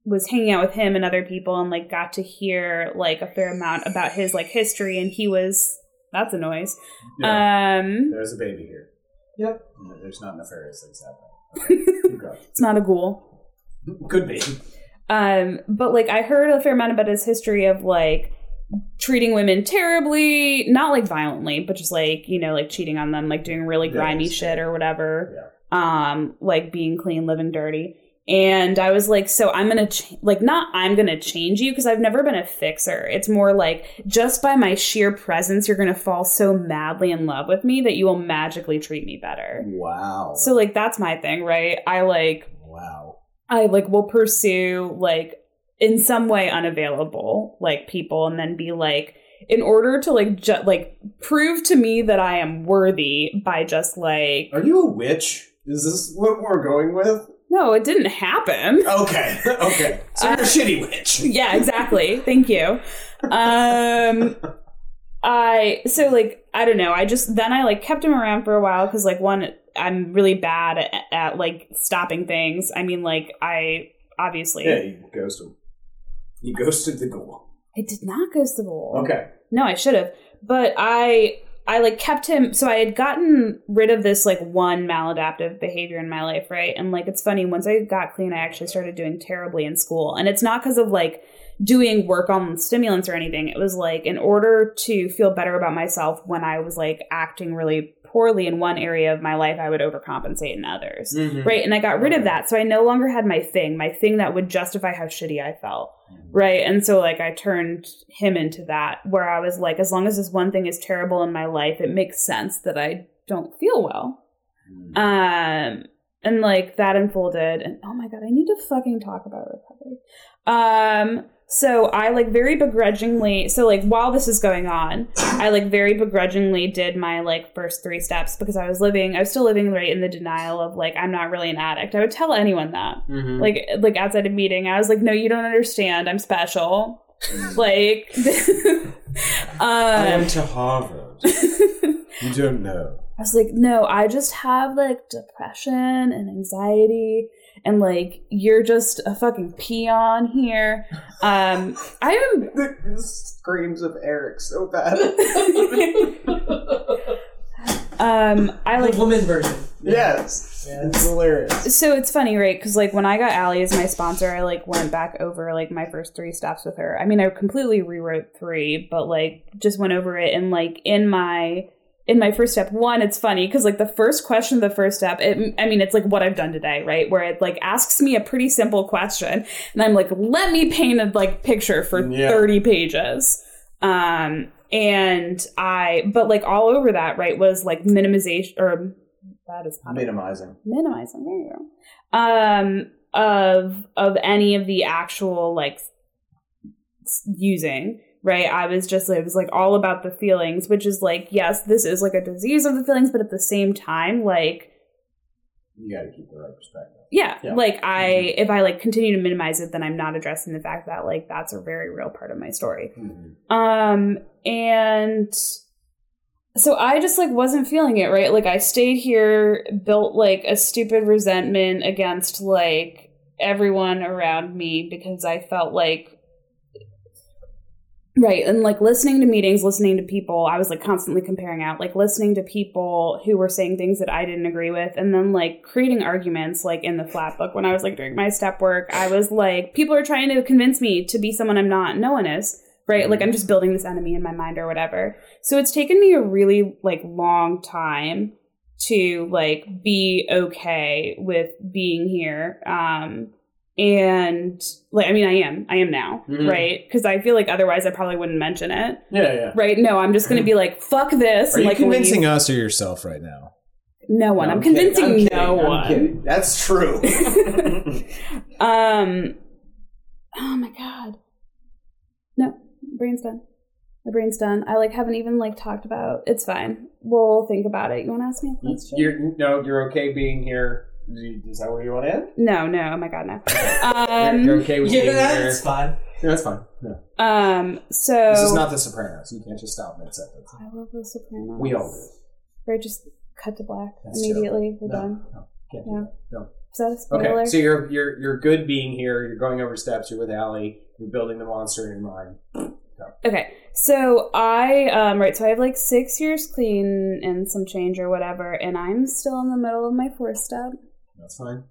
was hanging out with him and other people and like got to hear like a fair amount about his like history and he was that's a noise. yeah. Um There's a baby here. Yep. There's not nefarious things happening. <laughs> Okay. It's not a ghoul. Could be. Um, but like I heard a fair amount about his history of like treating women terribly, not like violently, but just like, you know, like cheating on them, like doing really grimy it's- shit or whatever. Um, like being clean, living dirty. And I was like, so I'm gonna ch- like not I'm gonna change you because I've never been a fixer. It's more like just by my sheer presence, you're gonna fall so madly in love with me that you will magically treat me better. Wow. So like that's my thing, right? I like wow. I like will pursue like in some way unavailable like people and then be like in order to like ju- like prove to me that I am worthy by just like Are you a witch? Is this what we're going with? No it didn't happen Okay. Okay. So you're a shitty witch. yeah exactly thank you um I so like I don't know I just then I like kept him around for a while because like one I'm really bad at, at like stopping things I mean like I obviously Yeah, you ghosted. You ghosted the ghoul. I did not ghost the goal Okay. No, I should have. But I I like kept him so I had gotten rid of this like one maladaptive behavior in my life, right? And like it's funny, once I got clean, I actually started doing terribly in school. And it's not because of like doing work on stimulants or anything. It was like in order to feel better about myself when I was like acting really poorly in one area of my life, I would overcompensate in others. Mhm. Right. And I got rid of that. So I no longer had my thing, my thing that would justify how shitty I felt. Right. And so, like, I turned him into that, where I was like, as long as this one thing is terrible in my life, it makes sense that I don't feel well. Um, and like that unfolded, and oh my god, I need to fucking talk about recovery. Um, so I like very begrudgingly, so like while this is going on, I like very begrudgingly did my like first three steps because I was living, I was still living right in the denial of like I'm not really an addict. I would tell anyone that, Mhm. like like outside a meeting, I was like, no, you don't understand. I'm special. like, <laughs> I um, went to Harvard. <laughs> you don't know. I was like, no, I just have like depression and anxiety, and like you're just a fucking peon here. Um, I am. <laughs> The screams of Eric so bad. <laughs> Um, I like. the woman version. yes. Yeah. It's hilarious. So it's funny, right? Because like when I got Allie as my sponsor, I like went back over like my first three steps with her. I mean, I completely rewrote three, but like just went over it and like in my in my first step one it's funny because like the first question of the first step it, i mean it's like what i've done today right where it like asks me a pretty simple question and i'm like let me paint a like picture for Yeah. 30 pages um and i but like all over that right was like minimization or that is Minimizing. minimizing there you go um of of any of the actual like using. Right, I was just it was like all about the feelings, which is like yes, this is like a disease of the feelings, but at the same time, like You got to keep the right perspective. yeah, Yeah. like I if I like continue to minimize it, then I'm not addressing the fact that like that's a very real part of my story. Um, and so I just like wasn't feeling it, right? Like I stayed here, built like a stupid resentment against like everyone around me because I felt like Right, and like listening to meetings, listening to people, I was like constantly comparing out, like listening to people who were saying things that I didn't agree with, and then like creating arguments, like in the flat book when I was like doing my step work. I was like, people are trying to convince me to be someone I'm not. No one is, right? Like I'm just building this enemy in my mind or whatever. So it's taken me a really like long time to like be okay with being here. Um, and like i mean i am i am now Mhm. right because i feel like otherwise i probably wouldn't mention it Yeah, yeah. right no i'm just gonna be like fuck this Are you like convincing leave. us or yourself right now? no one No, i'm, kidding. convincing I'm no I'm one kidding. That's true. <laughs> <laughs> um oh my god no brain's done my brain's done i like haven't even like talked about it's fine we'll think about it you want to ask me a question you're no, you're okay being here. Is that where you want to end? no no oh my god no <laughs> You're- you're um okay with being Yeah, here. fine. Yeah, that's fine. No. um so This is not The Sopranos. You can't just stop mid sentence. i love the sopranos We all do. right just cut to black That's immediately we're No, done no, can't do Yeah. that. No. is that a spoiler Okay, so you're you're you're good being here. You're going over steps. You're with Allie. You're building the monster in your mind. Okay, so I um right, so I have like six years clean and some change or whatever, and I'm still in the middle of my fourth step. That's fine.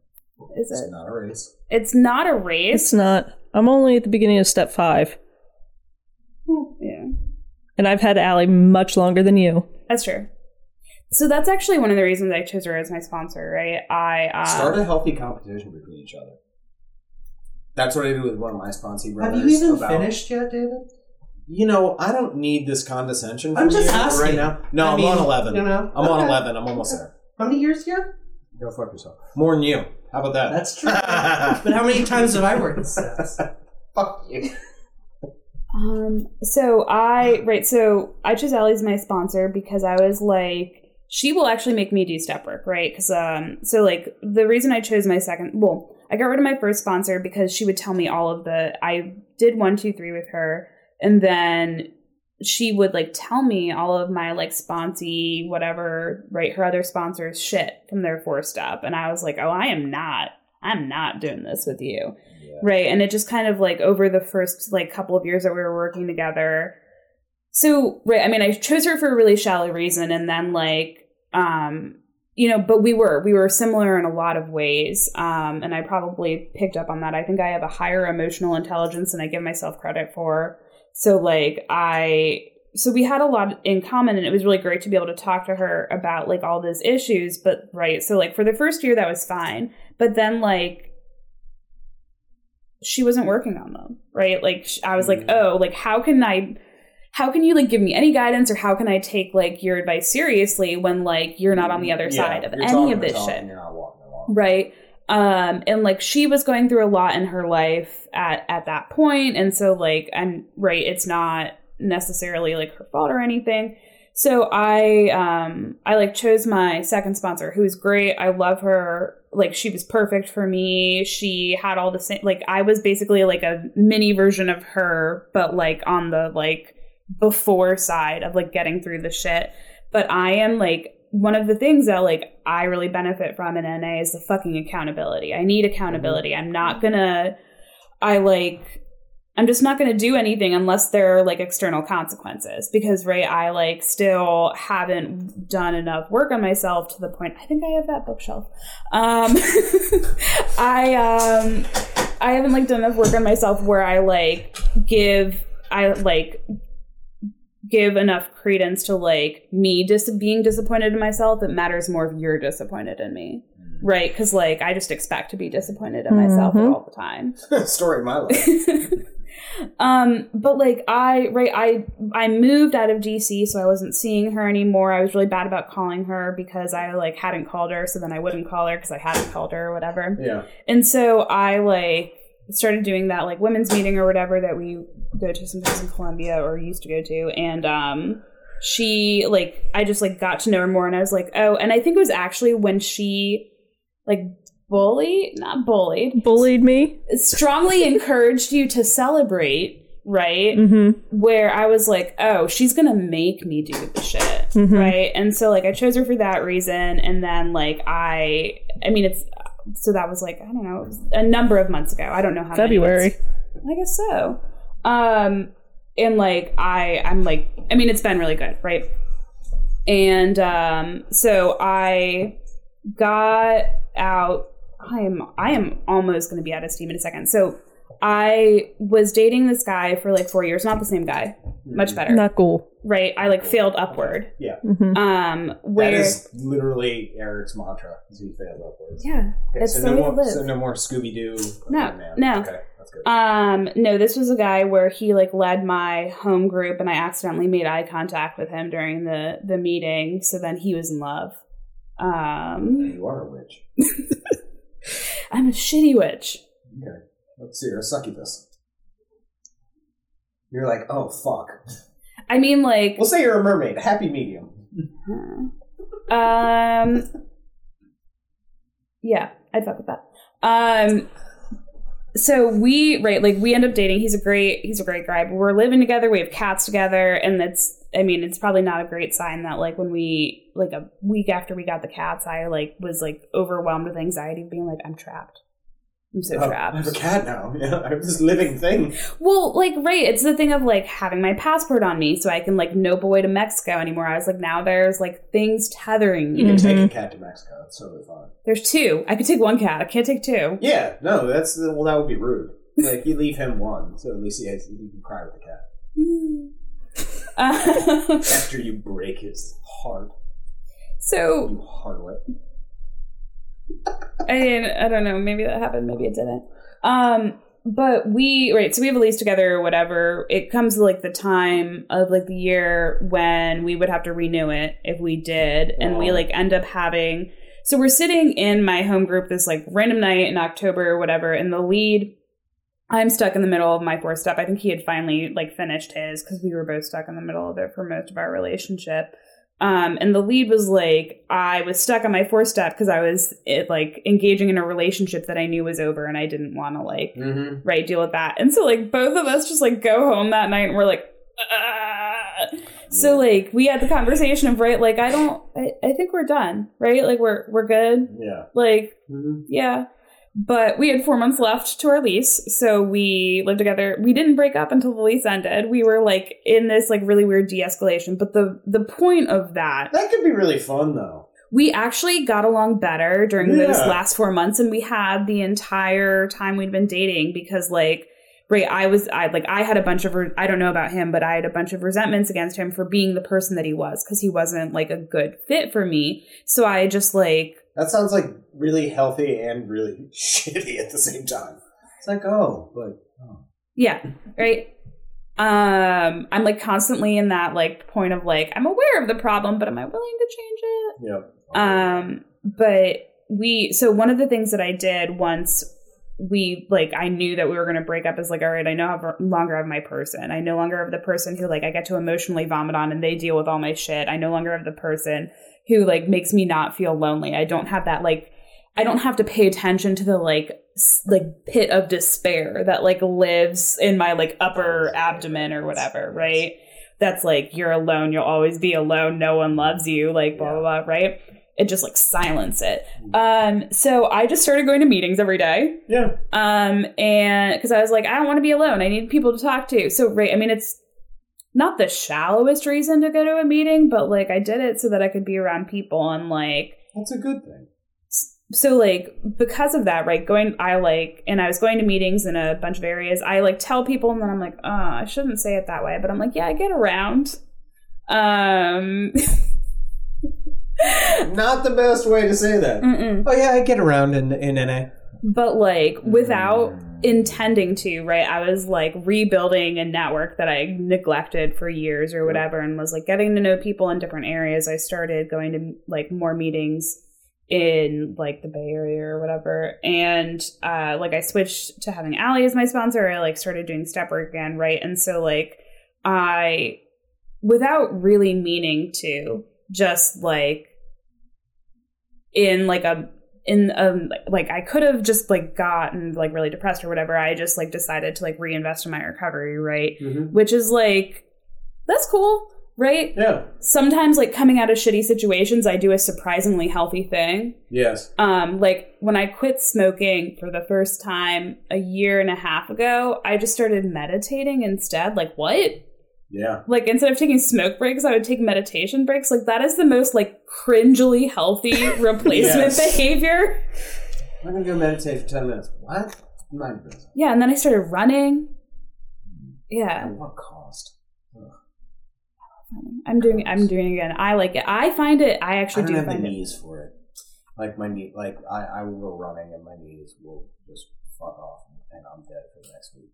Is It's it? not a race. It's not a race. It's not. I'm only at the beginning of step five, Yeah, and I've had Allie much longer than you. that's true. So that's actually one of the reasons I chose her as my sponsor, right? I um, Start a healthy competition between each other. That's what I do with one of my sponsee Have you even about- finished yet, David? You know, I don't need this condescension. I'm just you asking. right now. No, I I'm mean, on eleven. You know, I'm on eleven. I'm almost there. How many years do you have? Go fuck yourself. More than you. How about that? That's true. <laughs> but how many times have I worked in steps? <laughs> fuck you. Um, so I right, so I chose Allie as my sponsor because I was like, she will actually make me do step work, right? Because um, so like the reason I chose my second, well, I got rid of my first sponsor because she would tell me all of the. I did one, two, three with her, and then she would like tell me all of my like sponsee whatever, right? Her other sponsors shit from their four step, and I was like, oh, I am not. I'm not doing this with you. Right. And it just kind of like over the first like couple of years that we were working together. So, right, I mean, I chose her for a really shallow reason and then like um you know, but we were we were similar in a lot of ways. Um and I probably picked up on that. I think I have a higher emotional intelligence than I give myself credit for. So like I so we had a lot in common and it was really great to be able to talk to her about like all those issues, but right. So like for the first year that was fine. But then like she wasn't working on them right like i was like mm. oh like how can i how can you like give me any guidance or how can i take like your advice seriously when like you're not on mm, the other Yeah, side of any of this shit You're not walking the walk. right um and like she was going through a lot in her life at at that point. And so like i'm right it's not necessarily like her fault or anything. So i um i like chose my second sponsor who's great. I love her. Like she was perfect for me. She had all the same like i was basically like a mini version of her but like on the like before side of like getting through the shit. But i am like one of the things that like I really benefit from in NA is the fucking accountability. I need accountability. I'm not gonna I like I'm just not gonna do anything unless there are like external consequences because right I like still haven't done enough work on myself to the point I think I have that bookshelf. Um <laughs> I um I haven't like done enough work on myself where I like give I like give enough credence to like me dis- being disappointed in myself it matters more if you're disappointed in me right because like i just expect to be disappointed in myself Mhm. all the time <laughs> Story of my life. <laughs> um but like i right i i moved out of dc so i wasn't seeing her anymore i was really bad about calling her because i like hadn't called her so then i wouldn't call her because i hadn't called her or whatever Yeah. and so I like started doing that like women's meeting or whatever that we go to sometimes in Columbia or used to go to, and um, she like I just like got to know her more, and I was like, oh, and I think it was actually when she like bullied, not bullied, Bullied me. strongly <laughs> encouraged you to celebrate, right? Mm-hmm. Where I was like, oh, she's gonna make me do the shit, Mhm. right? And so like I chose her for that reason, and then like I, I mean, it's so that was like I don't know, it was a number of months ago. I don't know how. February. It's- I guess so. Um, and like I, I'm like, I mean, it's been really good, right? And um, so I got out. I am, I am almost going to be out of steam in a second. So I was dating this guy for like four years, not the same guy, much better, Not cool. Right? I like failed upward. Yeah. hmm Um, That where is literally Eric's mantra. Is he failed upwards. yeah, Okay, it's so the no way more, live. So no more Scooby Doo. No, no. Okay, that's good. Um, no, this was a guy where he like led my home group and I accidentally made eye contact with him during the the meeting, so then he was in love. Um you are a witch. <laughs> I'm a shitty witch. Okay. Let's see. You're a succubus. You're like, oh fuck. I mean like We'll say you're a mermaid, a happy medium. um Yeah, I'd fuck with that. Um so we right like we end up dating he's a great he's a great guy but we're living together we have cats together and that's i mean it's probably not a great sign that like when we like a week after we got the cats i like was like overwhelmed with anxiety being like i'm trapped i'm so Oh, trapped I have a cat now. <laughs> Yeah, I have this living thing. well like right it's the thing of like having my passport on me so i can like nope away to mexico anymore i was like now there's like things tethering me You can take Mhm. a cat to Mexico. It's totally fine. there's two i could take one cat i can't take two Yeah, no, that's well, that would be rude. Like you leave him one, so at least he has he can cry with the cat Uh, <laughs> after you break his heart. so You harlot. I mean, I don't know. Maybe that happened. Maybe it didn't. Um, but we right. So we have a lease together or whatever. It comes to like the time of like the year when we would have to renew it if we did, and we like end up having. So we're sitting in my home group this like random night in October or whatever, and the lead. I'm stuck in the middle of my fourth step. I think he had finally like finished his because we were both stuck in the middle of it for most of our relationship. Um, and the lead was like, I was stuck on my fourth step because I was it, like engaging in a relationship that I knew was over and I didn't want to like Mm-hmm. right deal with that. And so like both of us just like go home that night and we're like, "Ah." so like we had the conversation of right, like I don't, I, I think we're done, right? Like we're we're good, Yeah. like Mm-hmm. yeah. But we had four months left to our lease, so we lived together. We didn't break up until the lease ended. We were like in this like really weird de-escalation. But the the point of that That could be really fun, though. we actually got along better during those last four months and we had the entire time we'd been dating because like right i was i like i had a bunch of i don't know about him but i had a bunch of resentments against him for being the person that he was because he wasn't like a good fit for me so i just like That sounds like really healthy and really <laughs> shitty at the same time. It's like, oh, but oh. yeah right um i'm like constantly in that like point of like i'm aware of the problem but am i willing to change it yeah. Um, but we so one of the things that I did once we like I knew that we were going to break up. Is like all right I no have- longer have my person. I no longer have the person who like I get to emotionally vomit on and they deal with all my shit. I no longer have the person who like makes me not feel lonely. I don't have that like I don't have to pay attention to the like s- like pit of despair that like lives in my like upper abdomen or whatever right? That's like you're alone you'll always be alone no one loves you like blah blah blah right it just like silence it. Um so i just started going to meetings every day. Yeah. um and because i was like i don't want to be alone. I need people to talk to. So right i mean it's not the shallowest reason to go to a meeting but like i did it so that i could be around people and like That's a good thing. so like because of that right going i like and i was going to meetings in a bunch of areas i like tell people and then i'm like oh i shouldn't say it that way. But i'm like yeah i get around. Um <laughs> Not the best way to say that. mm-mm. Oh yeah, I get around in in NA. but like without intending to right i was like rebuilding a network that i neglected for years or whatever and was like getting to know people in different areas i started going to like more meetings in like the Bay Area or whatever. And uh, like I switched to having Allie as my sponsor. I like started doing step work again, right? And so like I, without really meaning to, just like in like a in um like I could have just like gotten like really depressed or whatever. I just like decided to like reinvest in my recovery, right? Mhm. Which is like that's cool, right? Yeah. Sometimes like coming out of shitty situations, I do a surprisingly healthy thing. Yes. Um like when I quit smoking for the first time a year and a half ago, I just started meditating instead. Like what? Yeah. Like instead of taking smoke breaks, I would take meditation breaks. Like that is the most like cringily healthy <laughs> replacement Yes. behavior. I'm gonna go meditate for ten minutes. What? Mind business. Yeah, and then I started running. Mm. At Yeah, what cost? I'm doing. I'm doing it again. I like it. I find it. I I actually don't do have the find it. knees for it. Like my knee, like I, I will go running and my knees will just fuck off and I'm dead for the next week.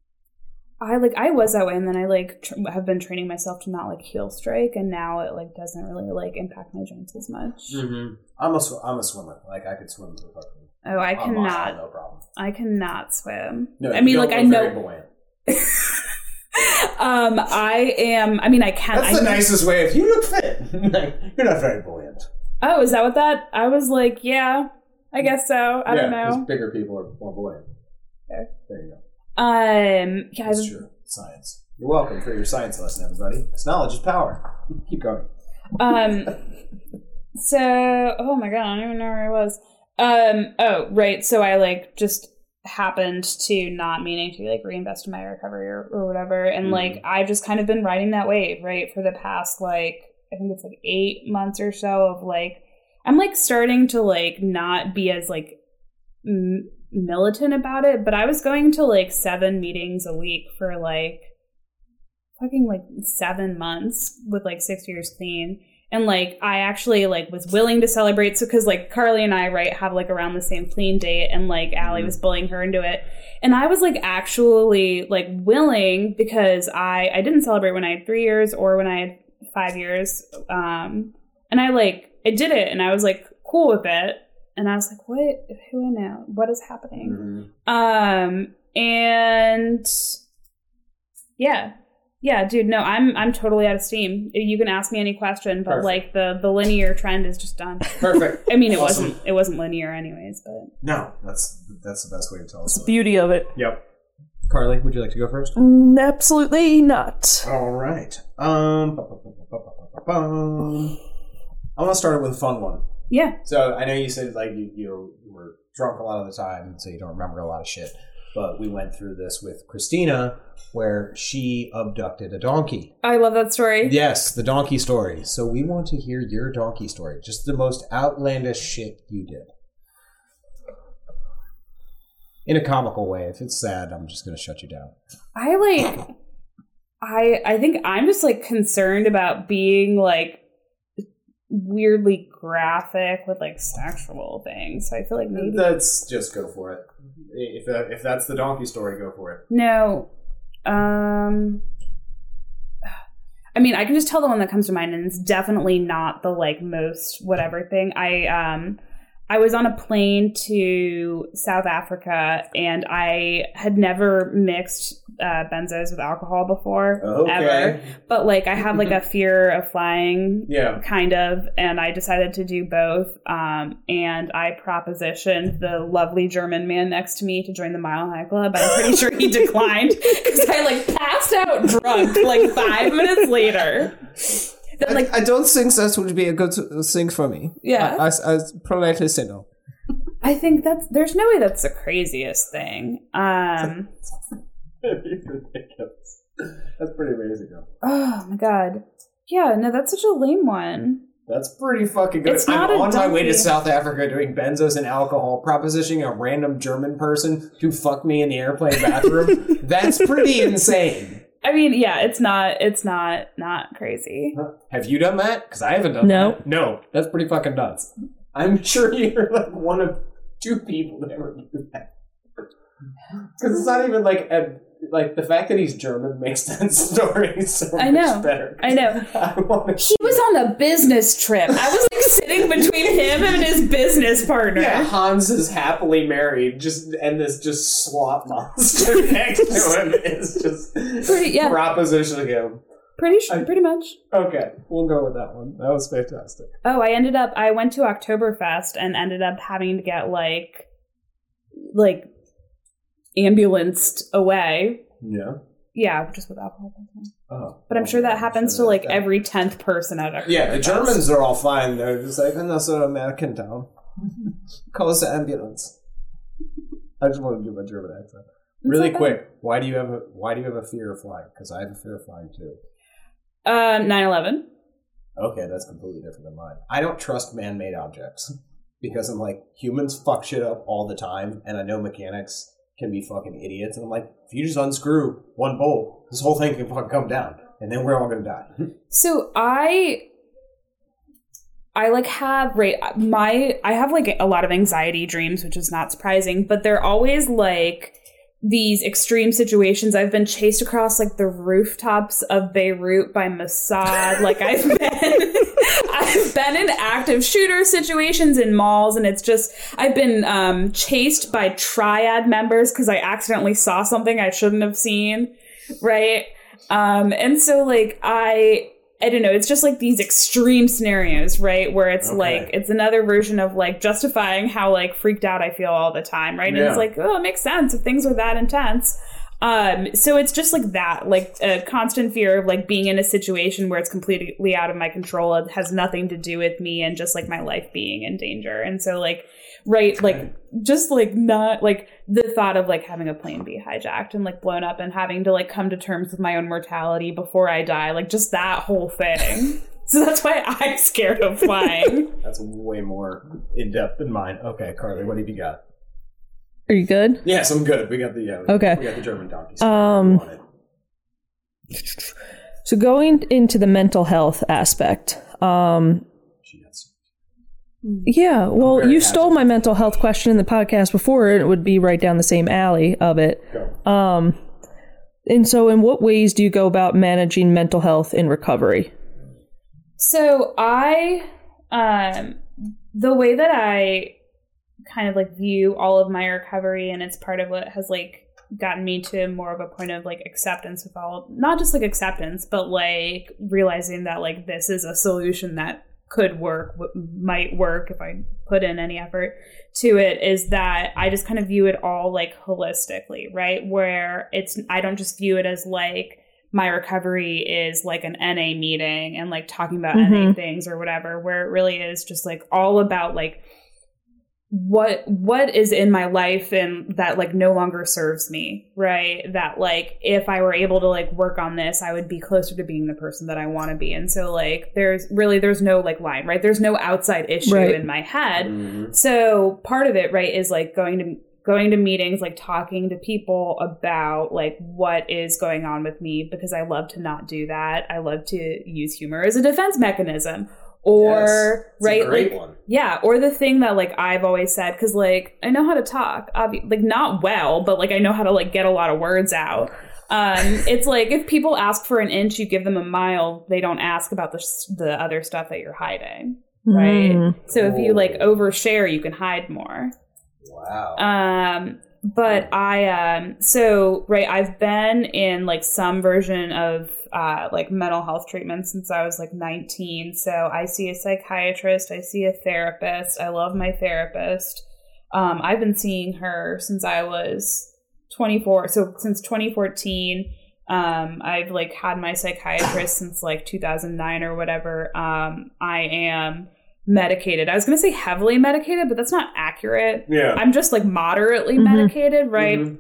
I like. I was that way, and then I like tr- have been training myself to not like heel strike, and now it like doesn't really like impact my joints as much. Mm-hmm. I'm a sw- I'm a swimmer. Like I could swim fucking Oh, I cannot. no problem. I cannot swim. No, I mean, like I know. <laughs> um, I am. I mean, I can. That's I the nicest way. If you look fit, <laughs> you're not very buoyant. Oh, is that what that? I was like, yeah, I guess so. I yeah, don't know. bigger people are more buoyant. Okay. There you go. Um, I That's true. Science. You're welcome for your science lesson, everybody. It's knowledge is power. <laughs> Keep going. um, so oh my god, I don't even know where I was. Um, oh right, so I like just happened to not meaning to like reinvest in my recovery or, or whatever, and Mhm. like I've just kind of been riding that wave right for the past like I think it's like eight months or so of like I'm like starting to like not be as like m- militant about it, but I was going to like seven meetings a week for like fucking like seven months with like six years clean. And like I actually like was willing to celebrate so because like Carly and I right have like around the same clean date and like Allie Mhm. was bullying her into it. And I was like actually like willing because I I didn't celebrate when I had three years or when I had five years. Um and I like I did it and I was like cool with it. And I was like, what who am I? What is happening? Mhm. Um, and yeah, yeah, dude. No, I'm I'm totally out of steam. You can ask me any question, but Perfect. like the the linear trend is just done. Perfect. <laughs> I mean, it Awesome. wasn't it wasn't linear anyways, but No, that's that's the best way to tell a It's the beauty of it. Yep. Carly, would you like to go first? Mm, absolutely not. All right. Um. I want to start with a fun one. Yeah, So I know you said like you, you were drunk a lot of the time, so you don't remember a lot of shit. But we went through this with Christina, where she abducted a donkey. I love that story. Yes, the donkey story. So we want to hear your donkey story. Just the most outlandish shit you did. In a comical way. If it's sad, I'm just going to shut you down. I like. I I think I'm just like concerned about being like weirdly graphic with like sexual things. So I feel like maybe That's just go for it. If that, if that's the donkey story, go for it. No. Um I mean, I can just tell the one that comes to mind and it's definitely not the like most whatever thing. I um I was on a plane to South Africa and I had never mixed uh, benzos with alcohol before ever. But like I have like a <laughs> fear of flying Yeah. kind of and i decided to do both um, and i propositioned the lovely german man next to me to join the mile high club i'm pretty sure he <laughs> declined because i like passed out drunk like five minutes later then like I, I don't think that would be a good thing for me. Yeah. I, I, I politely say no. i think that's there's no way that's the craziest thing um ridiculous. <laughs> That's pretty amazing, though. oh my god yeah no that's such a lame one That's pretty fucking good. It's not I'm a on my way to. South Africa doing benzos and alcohol, propositioning a random German person to fuck me in the airplane bathroom. <laughs> That's pretty insane. I mean yeah it's not it's not not crazy Have you done that? Because I haven't done No. that. No. That's pretty fucking nuts. I'm <laughs> sure you're like one of two people that ever do that. Because it's not even like a, like the fact that he's German makes that <laughs> story so I much know. better. I know. <laughs> I he was on a business trip i was like sitting between him and his business partner. Yeah, Hans is happily married, just and this just slot monster <laughs> next to him is just Pretty- yeah. propositioning him. Pretty sure, pretty much. Okay, we'll go with that one. That was fantastic. Oh, I ended up I went to Oktoberfest and ended up having to get like like ambulanced away. Yeah. Yeah, just with alcohol. Oh, But I'm sure that happens to like that- every tenth person at Oktoberfest. Yeah, the Germans are all fine. They're just like, And that's an American town. <laughs> Call us the ambulance. I just want to do my German accent. Really quick, why do you have a why do you have a fear of flying? Because I have a fear of flying too. Um, 9/11. Okay, that's completely different than mine. I don't trust man-made objects because I'm like humans fuck shit up all the time, and I know mechanics can be fucking idiots. And I'm like, if you just unscrew one bolt, this whole thing can fucking come down, and then we're all gonna die. <laughs> So I I like have right my I have like a lot of anxiety dreams, which is not surprising, but they're always like these extreme situations. I've been chased across like the rooftops of Beirut by Mossad. like I've <laughs> been I've been in active shooter situations in malls and it's just I've been um chased by triad members because I accidentally saw something I shouldn't have seen. Right? Um, and so like I I don't know, it's just like these extreme scenarios, right? Where it's Okay. like it's another version of like justifying how like freaked out I feel all the time, right? And it's like, oh, it makes sense if things are that intense. Um, so it's just like that, like a constant fear of like being in a situation where it's completely out of my control. It has nothing to do with me and just like my life being in danger. And so like right like just like not like the thought of like having a plane be hijacked and like blown up and having to like come to terms with my own mortality before I die, like just that whole thing. <laughs> so that's why I'm scared of flying. That's way more in depth than mine. Okay, Carly, what have you got? Are you good? Yes, I'm good. We got the yeah, Okay. We got the German donkeys. Um, So going into the mental health aspect, um, She yeah. Well, you happy. stole my mental health question in the podcast before, and it would be right down the same alley of it. Go. Um, and so, in what ways do you go about managing mental health in recovery? So I, um, the way that I kind of like view all of my recovery, and it's part of what has like gotten me to more of a point of like acceptance with all, not just like acceptance, but like realizing that like this is a solution that could work, w- might work if I put in any effort to it. Is that I just kind of view it all like holistically, right? Where it's I don't just view it as like my recovery is like an NA meeting and like talking about NA Mhm. things or whatever, where it really is just like all about like what what is in my life and that like no longer serves me, right? That like if I were able to like work on this, I would be closer to being the person that I want to be. And so like there's really there's no like line, right? There's no outside issue Right. in my head. Mhm. So part of it, right, is like going to going to meetings, like talking to people about like what is going on with me because I love to not do that. I love to use humor as a defense mechanism. Or Yes. Right, like one. yeah, or the thing that like I've always said because like I know how to talk, obvi- like not well, but like I know how to like get a lot of words out. Um, <laughs> it's like if people ask for an inch, you give them a mile. They don't ask about the the other stuff that you're hiding, right? Mm. So if you like overshare, you can hide more. Wow. Um, but I um so right, I've been in like some version of uh like mental health treatment since I was like 19. So I see a psychiatrist, I see a therapist. I love my therapist. Um, I've been seeing her since I was 24. So since 2014. Um, I've like had my psychiatrist since like 2009 or whatever. Um, I am medicated. I was going to say heavily medicated, but that's not accurate. yeah. I'm just like moderately Mhm. medicated, right? Mhm.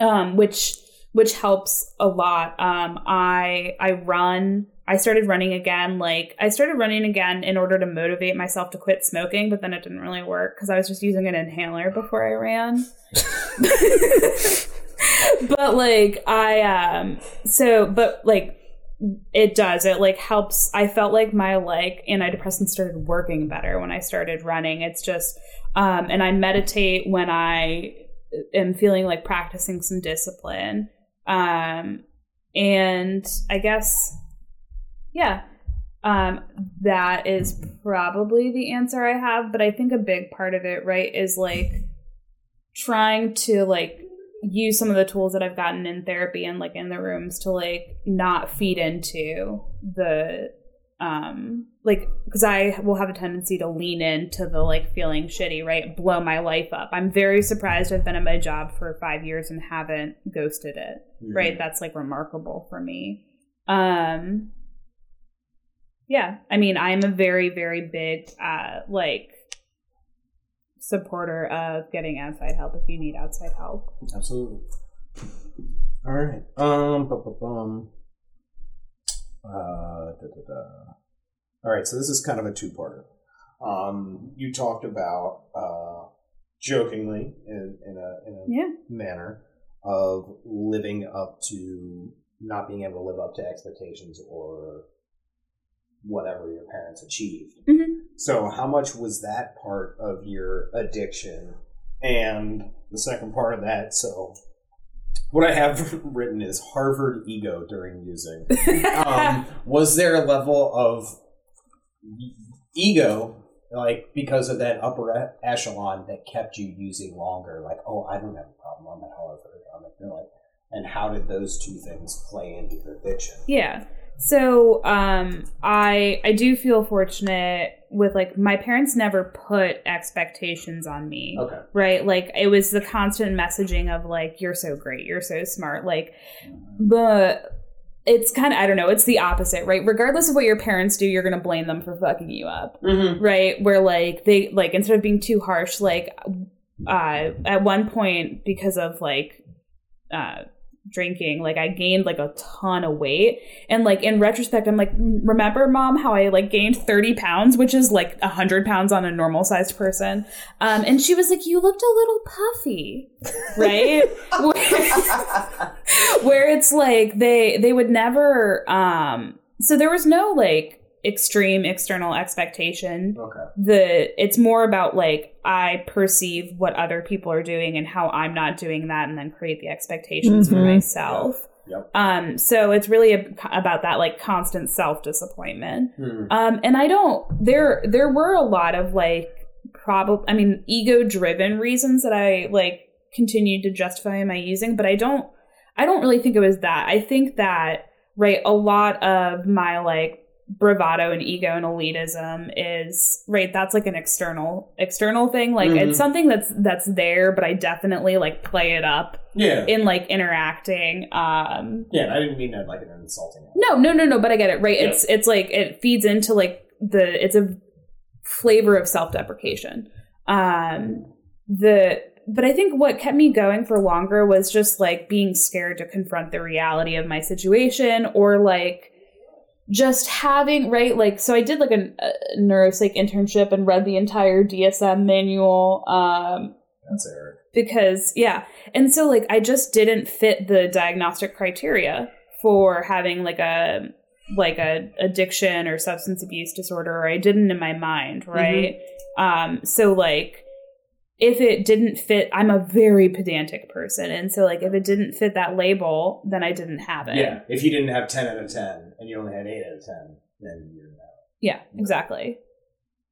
Um, which which helps a lot. Um, I I run. I started running again. Like I started running again in order to motivate myself to quit smoking, but then it didn't really work because I was just using an inhaler before I ran. <laughs> but like I um so but like it does it like helps i felt like my like antidepressants started working better when i started running it's just um and i meditate when i am feeling like practicing some discipline um and i guess yeah Um, that is probably the answer I have, but I think a big part of it, right, is like trying to like use some of the tools that I've gotten in therapy and like in the rooms to like not feed into the um like because I will have a tendency to lean into the like feeling shitty, right? Blow my life up. I'm very surprised I've been at my job for five years and haven't ghosted it. Right? That's like remarkable for me. Um yeah, I mean, I'm a very, very big uh like supporter of getting outside help if you need outside help. Absolutely. All right. Um. bu- bu- bum. Uh. Da, da, da. All right. So this is kind of a two-parter. Um. You talked about uh, jokingly in, in a in a Yeah. manner of living up to not being able to live up to expectations or whatever your parents achieved. Mhm. So, how much was that part of your addiction? And the second part of that, so what I have <laughs> written is Harvard ego during using. <laughs> Um, was there a level of ego, like because of that upper echelon, that kept you using longer? Like, oh, I don't have a problem. I'm at Harvard. I'm at like, and how did those two things play into your addiction? Yeah. So um I I do feel fortunate with like my parents never put expectations on me. Okay. Right? Like it was the constant messaging of like you're so great, you're so smart. Like the it's kind of I don't know, it's the opposite, right? Regardless of what your parents do, you're going to blame them for fucking you up. Mm-hmm. right where like they like instead of being too harsh like uh at one point because of like uh drinking like i gained like a ton of weight. And like in retrospect i'm like remember mom how i like gained 30 pounds which is like 100 pounds on a normal sized person? Um and she was like you looked a little puffy. Right? Where, <laughs> where it's like they they would never um so there was no like extreme external expectation Okay. the it's more about like i perceive what other people are doing and how i'm not doing that and then create the expectations for Mhm. myself Yep. um so it's really a, about that like constant self disappointment Hmm. um and i don't there there were a lot of like probably i mean ego driven reasons that i like continued to justify my using but i don't i don't really think it was that i think that right a lot of my like bravado and ego and elitism is right that's like an external external thing like Mhm. it's something that's that's there but i definitely like play it up Yeah. in like interacting um Yeah, I didn't mean that like an insulting. no, no, no, no. But I get it. Right? Yeah. It's it's like it feeds into like the it's a flavor of self deprecation. Um, the but I think what kept me going for longer was just like being scared to confront the reality of my situation or like just having right like so i did like a, a neuropsych internship and read the entire dsm manual um That's Eric. because yeah. And so like i just didn't fit the diagnostic criteria for having like a like a addiction or substance abuse disorder or i didn't in my mind right? Um so like if it didn't fit i'm a very pedantic person and so like if it didn't fit that label then i didn't have it. Yeah, if you didn't have ten out of ten and you only had eight out of ten, then you're out. Yeah, exactly.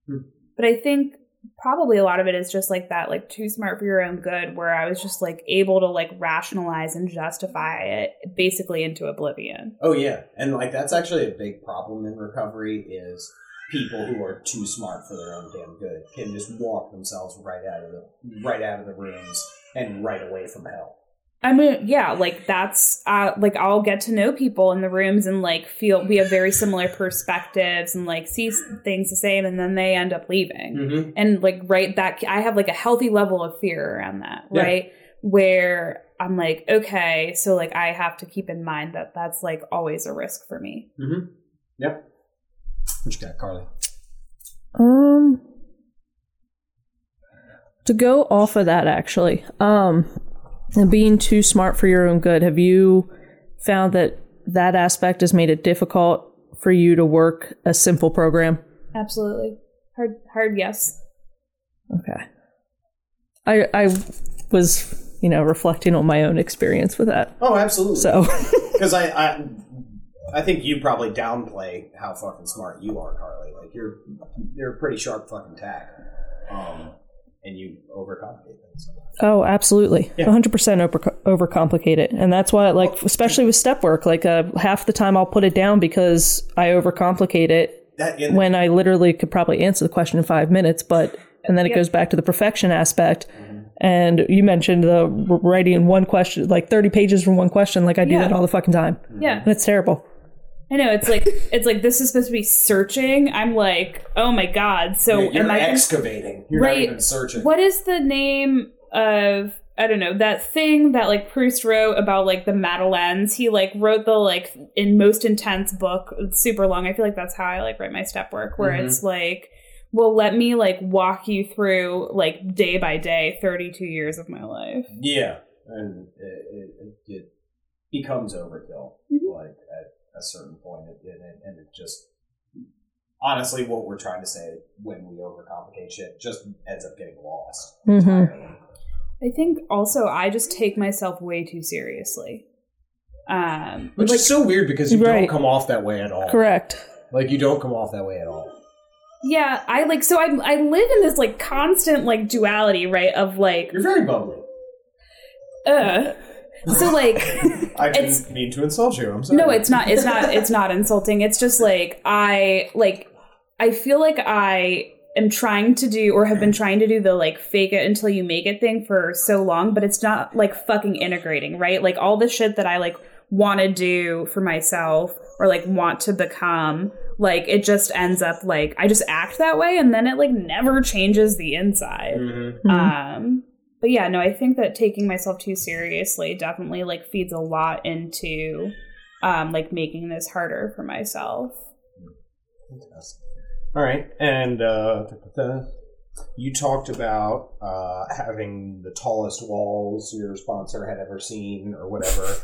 Hmm. But I think probably a lot of it is just like that, like too smart for your own good, where I was just like able to like rationalize and justify it basically into oblivion. Oh yeah, and like that's actually a big problem in recovery is people who are too smart for their own damn good can just walk themselves right out of the right out of the rooms and right away from hell. I mean, yeah, like that's uh like I'll get to know people in the rooms and like feel we have very similar perspectives and like see things the same and then they end up leaving. Mm-hmm. and like right that i have like a healthy level of fear around that Yeah. right where i'm like okay so like i have to keep in mind that that's like always a risk for me Mm-hmm. Yep. What you got, Carly? Um, to go off of that, actually, um, and being too smart for your own good, have you found that that aspect has made it difficult for you to work a simple program? absolutely hard hard yes Okay. I I was you know reflecting on my own experience with that. Oh, absolutely. So <laughs> because I, I I think you probably downplay how fucking smart you are, Carly. Like you're you're a pretty sharp fucking tack, um, and you overcomplicate things. Oh, absolutely. Yeah. 100% over, overcomplicate it. And that's why, like, especially with step work, like, uh, half the time I'll put it down because I overcomplicate it That in, when I literally could probably answer the question in five minutes. But, and then it goes back to the perfection aspect. And you mentioned the writing one question, like 30 pages from one question. Like, I do Yeah. that all the fucking time. Yeah. And it's terrible. I know it's like it's like this is supposed to be searching. I'm like, oh my god. So you're, I excavating. You're Right. not even searching. What is the name of I don't know that thing that like Proust wrote about like the Madeleines? He like wrote the like in most intense book, super long. I feel like that's how I like write my step work, where Mhm. it's like, well, let me like walk you through like day by day, thirty two years of my life. Yeah, and it, it, it, becomes overkill. Mhm. Like at a certain point, it, it, and it just honestly, what we're trying to say when we overcomplicate shit just ends up getting lost. hmm. I think also I just take myself way too seriously. Um, Which like, is so weird because you Right. don't come off that way at all. Correct. Like you don't come off that way at all. Yeah, I like so I I live in this like constant like duality, right? Of like, You're very bubbly. uh. So <laughs> like, I didn't It's- mean to insult you. I'm sorry. no, it's not. It's not. It's not insulting. It's just like I like. I feel like I am trying to do or have been trying to do the like fake it until you make it thing for so long, but it's not like fucking integrating, right? Like all the shit that I like want to do for myself or like want to become like it just ends up like I just act that way and then it like never changes the inside. Mhm. Mhm. Um, but yeah, no, I think that taking myself too seriously definitely like feeds a lot into um like making this harder for myself. Fantastic. All right, and uh, you talked about uh, having the tallest walls your sponsor had ever seen, or whatever,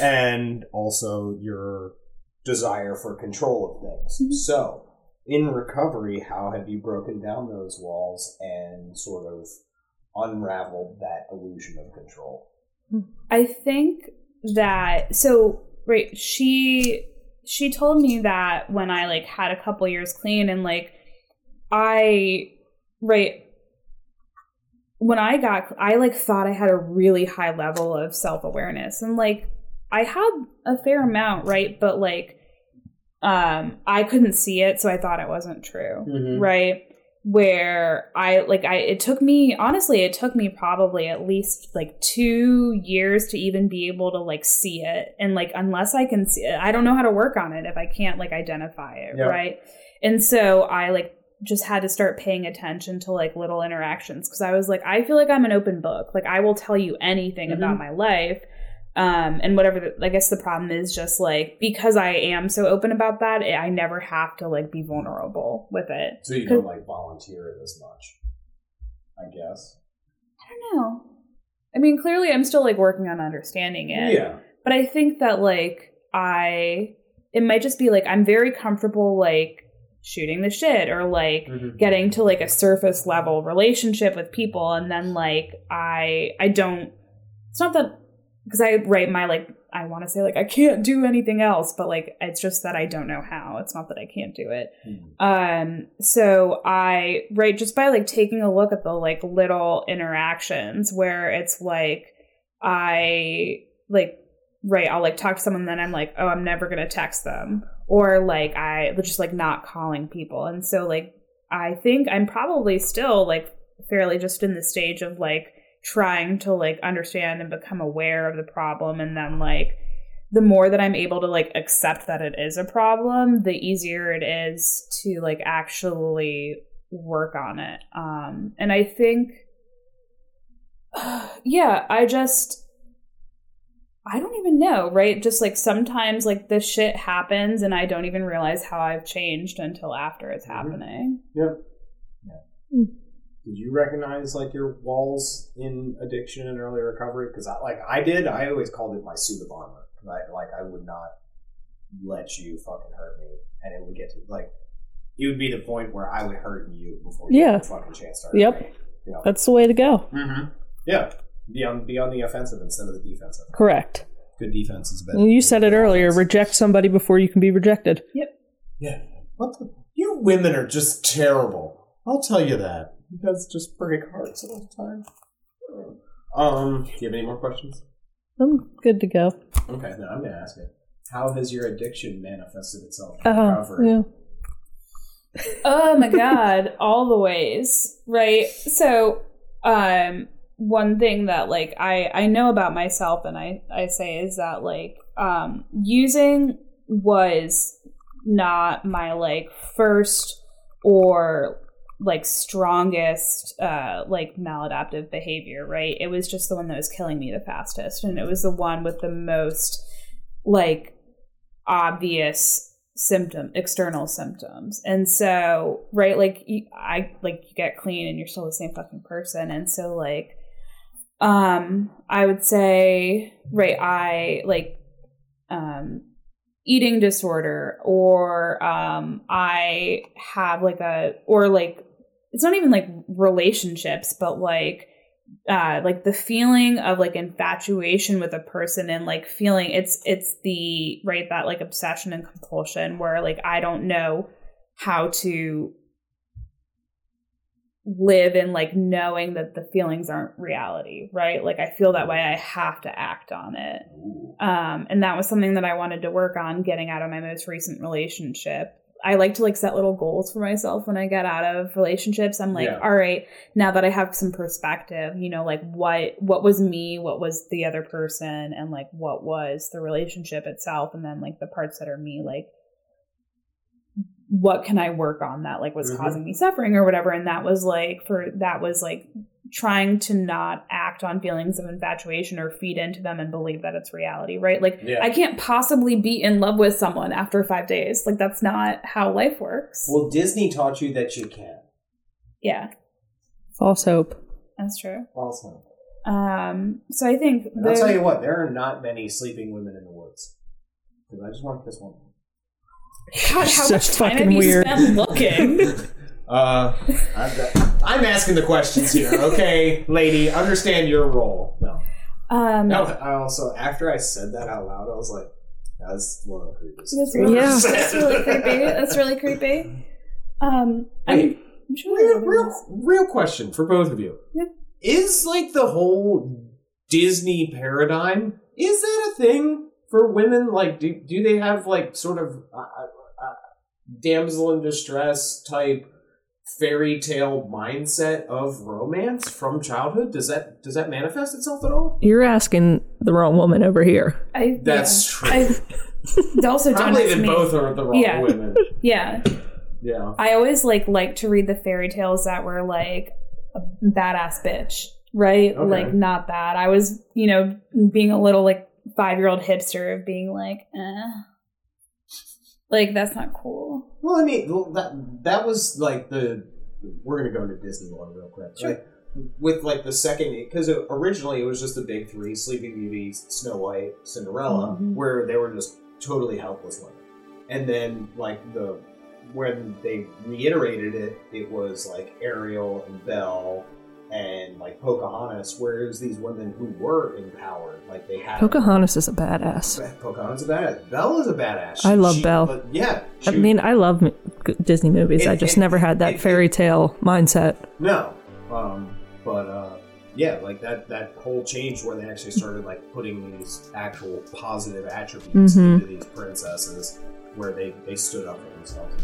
and also your desire for control of things. So, in recovery, how have you broken down those walls and sort of unraveled that illusion of control? I think that so right, she she told me that when I like had a couple years clean and like I right when I got I like thought I had a really high level of self-awareness and like I had a fair amount, right? But like um I couldn't see it, so I thought it wasn't true. Mm-hmm. right where i like i it took me honestly it took me probably at least like two years to even be able to like see it and like unless i can see it i don't know how to work on it if i can't like identify it Yeah. right and so i like just had to start paying attention to like little interactions because i was like i feel like i'm an open book like i will tell you anything Mhm. about my life um and whatever the, i guess the problem is just like because i am so open about that i never have to like be vulnerable with it So you don't like volunteer it as much, I guess. I don't know. I mean, clearly I'm still like working on understanding it. Yeah. But I think that like I it might just be like I'm very comfortable like shooting the shit or like Mhm. getting to like a surface level relationship with people and then like I I don't it's not that because I write my like I want to say like I can't do anything else but like it's just that I don't know how. It's not that I can't do it. Mhm. Um, so I write just by like taking a look at the like little interactions where it's like I like right, I'll like talk to someone, then I'm like, oh, I'm never gonna text them, or like I just like not calling people, and so like I think I'm probably still like fairly just in the stage of like trying to like understand and become aware of the problem, and then like the more that I'm able to like accept that it is a problem, the easier it is to like actually work on it. Um, and I think, <sighs> yeah, I just, I don't even know, right? Just like sometimes like this shit happens and I don't even realize how I've changed until after it's Mhm. happening. Yep. Did you recognize like your walls in addiction and early recovery? Because I like I did. I always called it my suit of armor. 'Cause I like I would not let you fucking hurt me, and it would get to like it would be the point where I would hurt you before you Yeah. had a fucking chance to hurt Yep. me. You know? That's the way to go. Mm-hmm. Yeah. Be on be on the offensive instead of the defensive. Correct. Good defense is better. You said it earlier. Reject somebody before you can be rejected. Yep. Yeah. What the? You women are just terrible. I'll tell you that. You guys just break hearts all the time. Um, do you have any more questions? I'm good to go. Okay, then I'm gonna ask it. How has your addiction manifested itself? Oh, Recovery. yeah. <laughs> oh my god all the ways right so um one thing that like i i know about myself and i i say is that like um using was not my like first or like strongest uh like maladaptive behavior right? It was just the one that was killing me the fastest. And it was the one with the most like obvious symptom external symptoms. And so right like you, i like you get clean and you're still the same fucking person. And so like um i would say right i like um eating disorder or um i have like a or like it's not even like relationships but like uh like the feeling of like infatuation with a person and like feeling it's it's the right that like obsession and compulsion where like i don't know how to live in like knowing that the feelings aren't reality right? Like i feel that way. I have to act on it. Um and that was something that i wanted to work on getting out of my most recent relationship I like to like set little goals for myself when I get out of relationships. I'm like, Yeah. all right, now that I have some perspective, you know, like what what was me, what was the other person, and like what was the relationship itself, and then like the parts that are me, like what can I work on that like was Mhm. causing me suffering or whatever. And that was like for that was like trying to not act on feelings of infatuation or feed into them and believe that it's reality, right? Like Yeah. I can't possibly be in love with someone after five days. Like that's not how life works. Well, Disney taught you that you can. yeah, False hope. that's true. False hope. Um, so I think and I'll tell you what, there are not many sleeping women in the woods. 'Cause I just want this one. God, how So much time fucking have you weird. spent looking? <laughs> Uh, I've got, I'm asking the questions here, <laughs> okay, lady? Understand your role. No. um, No, I also after I said that out loud, I was like, "That's one of the creepiest." That's really, Yeah. <laughs> That's really creepy. That's really creepy. Um, I'm, Wait, I'm sure. real, everybody real, real question for both of you: Yeah. Is like the whole Disney paradigm? Is that a thing for women? Like, do do they have like sort of uh, uh, uh, damsel in distress type? Fairy tale mindset of romance from childhood does that does that manifest itself at all You're asking the wrong woman over here. I, That's yeah. true. I, <laughs> also, Probably ask that me. both are the wrong Yeah. women. <laughs> Yeah, Yeah. I always like like to read the fairy tales that were like a badass bitch, right? Okay. Like not that. I was, you know, being a little like five year old hipster of being like, eh. Like that's not cool. Well, I mean, well, that that was like the. We're gonna go into Disney one real quick. Sure. With like the second, because originally it was just the big three: Sleeping Beauty, Snow White, Cinderella, Mhm. where they were just totally helpless women. And then like the when they reiterated it, it was like Ariel and Belle and like Pocahontas, where it was these women who were empowered, like they had Pocahontas is a badass. Pocahontas is a badass. Belle is a badass. I love Belle. but yeah, I mean, I love Disney movies. I just it- never had that it- fairy tale mindset. No. Um, but uh, yeah, like that that whole change where they actually started like putting these actual positive attributes Mhm. into these princesses, where they they stood up for themselves.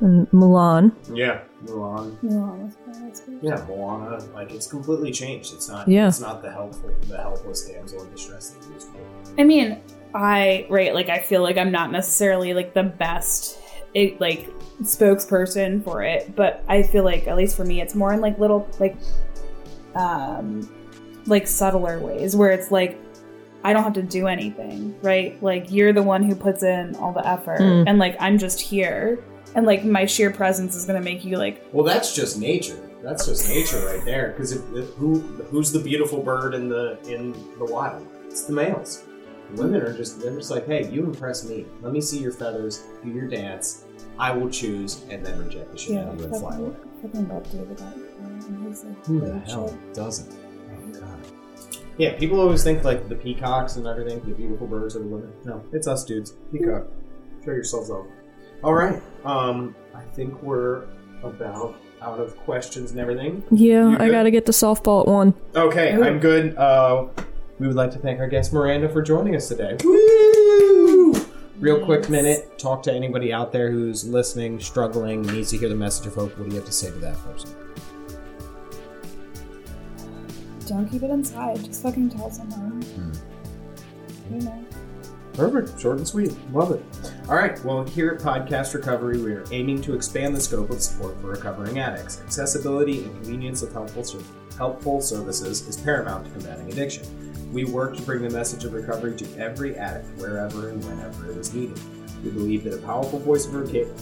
In And Mulan. that. Yeah, Mulan. Yeah, Moana. Like it's completely changed. It's not. Yeah. It's not the helpful, the helpless damsel in distress that it used to. I mean, I right like I feel like I'm not necessarily like the best it, like spokesperson for it, but I feel like at least for me, it's more in like little like um like subtler ways where it's like I don't have to do anything, right? Like you're the one who puts in all the effort, Mm. and like I'm just here, and like my sheer presence is gonna make you like Well, that's just nature. That's just nature right there. Because who who's the beautiful bird in the in the wild? It's the males. Women are just they're just like, hey, you impress me. Let me see your feathers, do your dance. I will choose and then reject the shit out of you and fly away. about David and his, like, Who the hell doesn't? Oh god. Yeah, people always think like the peacocks and everything, the beautiful birds are the women. No, it's us dudes. Peacock. Show yourselves off. All right. Um, I think we're about out of questions and everything. Yeah, I gotta get the softball at one. Okay, I'm good. Uh, we would like to thank our guest Miranda for joining us today. Woo! Real quick minute. Talk to anybody out there who's listening, struggling, needs to hear the message of hope. What do you have to say to that person? Don't keep it inside. Just fucking tell someone. You know. Perfect. Short and sweet. Love it. All right. Well, here at Podcast Recovery, we are aiming to expand the scope of support for recovering addicts. Accessibility and convenience of helpful, helpful services is paramount to combating addiction. We work to bring the message of recovery to every addict wherever and whenever it is needed. We believe that a powerful voice of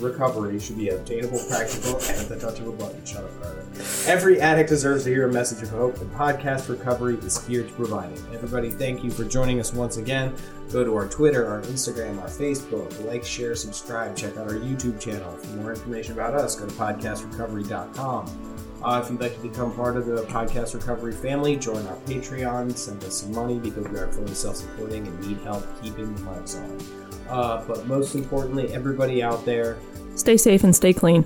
recovery should be obtainable, practical, and at the touch of a button. Shut up, Carter. Every addict deserves to hear a message of hope, and Podcast Recovery is here to provide it. Everybody, thank you for joining us once again. Go to our Twitter, our Instagram, our Facebook, like, share, subscribe, check out our YouTube channel. For more information about us, go to podcastrecovery.com. Uh, if you'd like to become part of the Podcast Recovery family, join our Patreon, send us some money because we are fully self supporting and need help keeping the lights on. Uh, but most importantly, everybody out there, Stay safe and stay clean.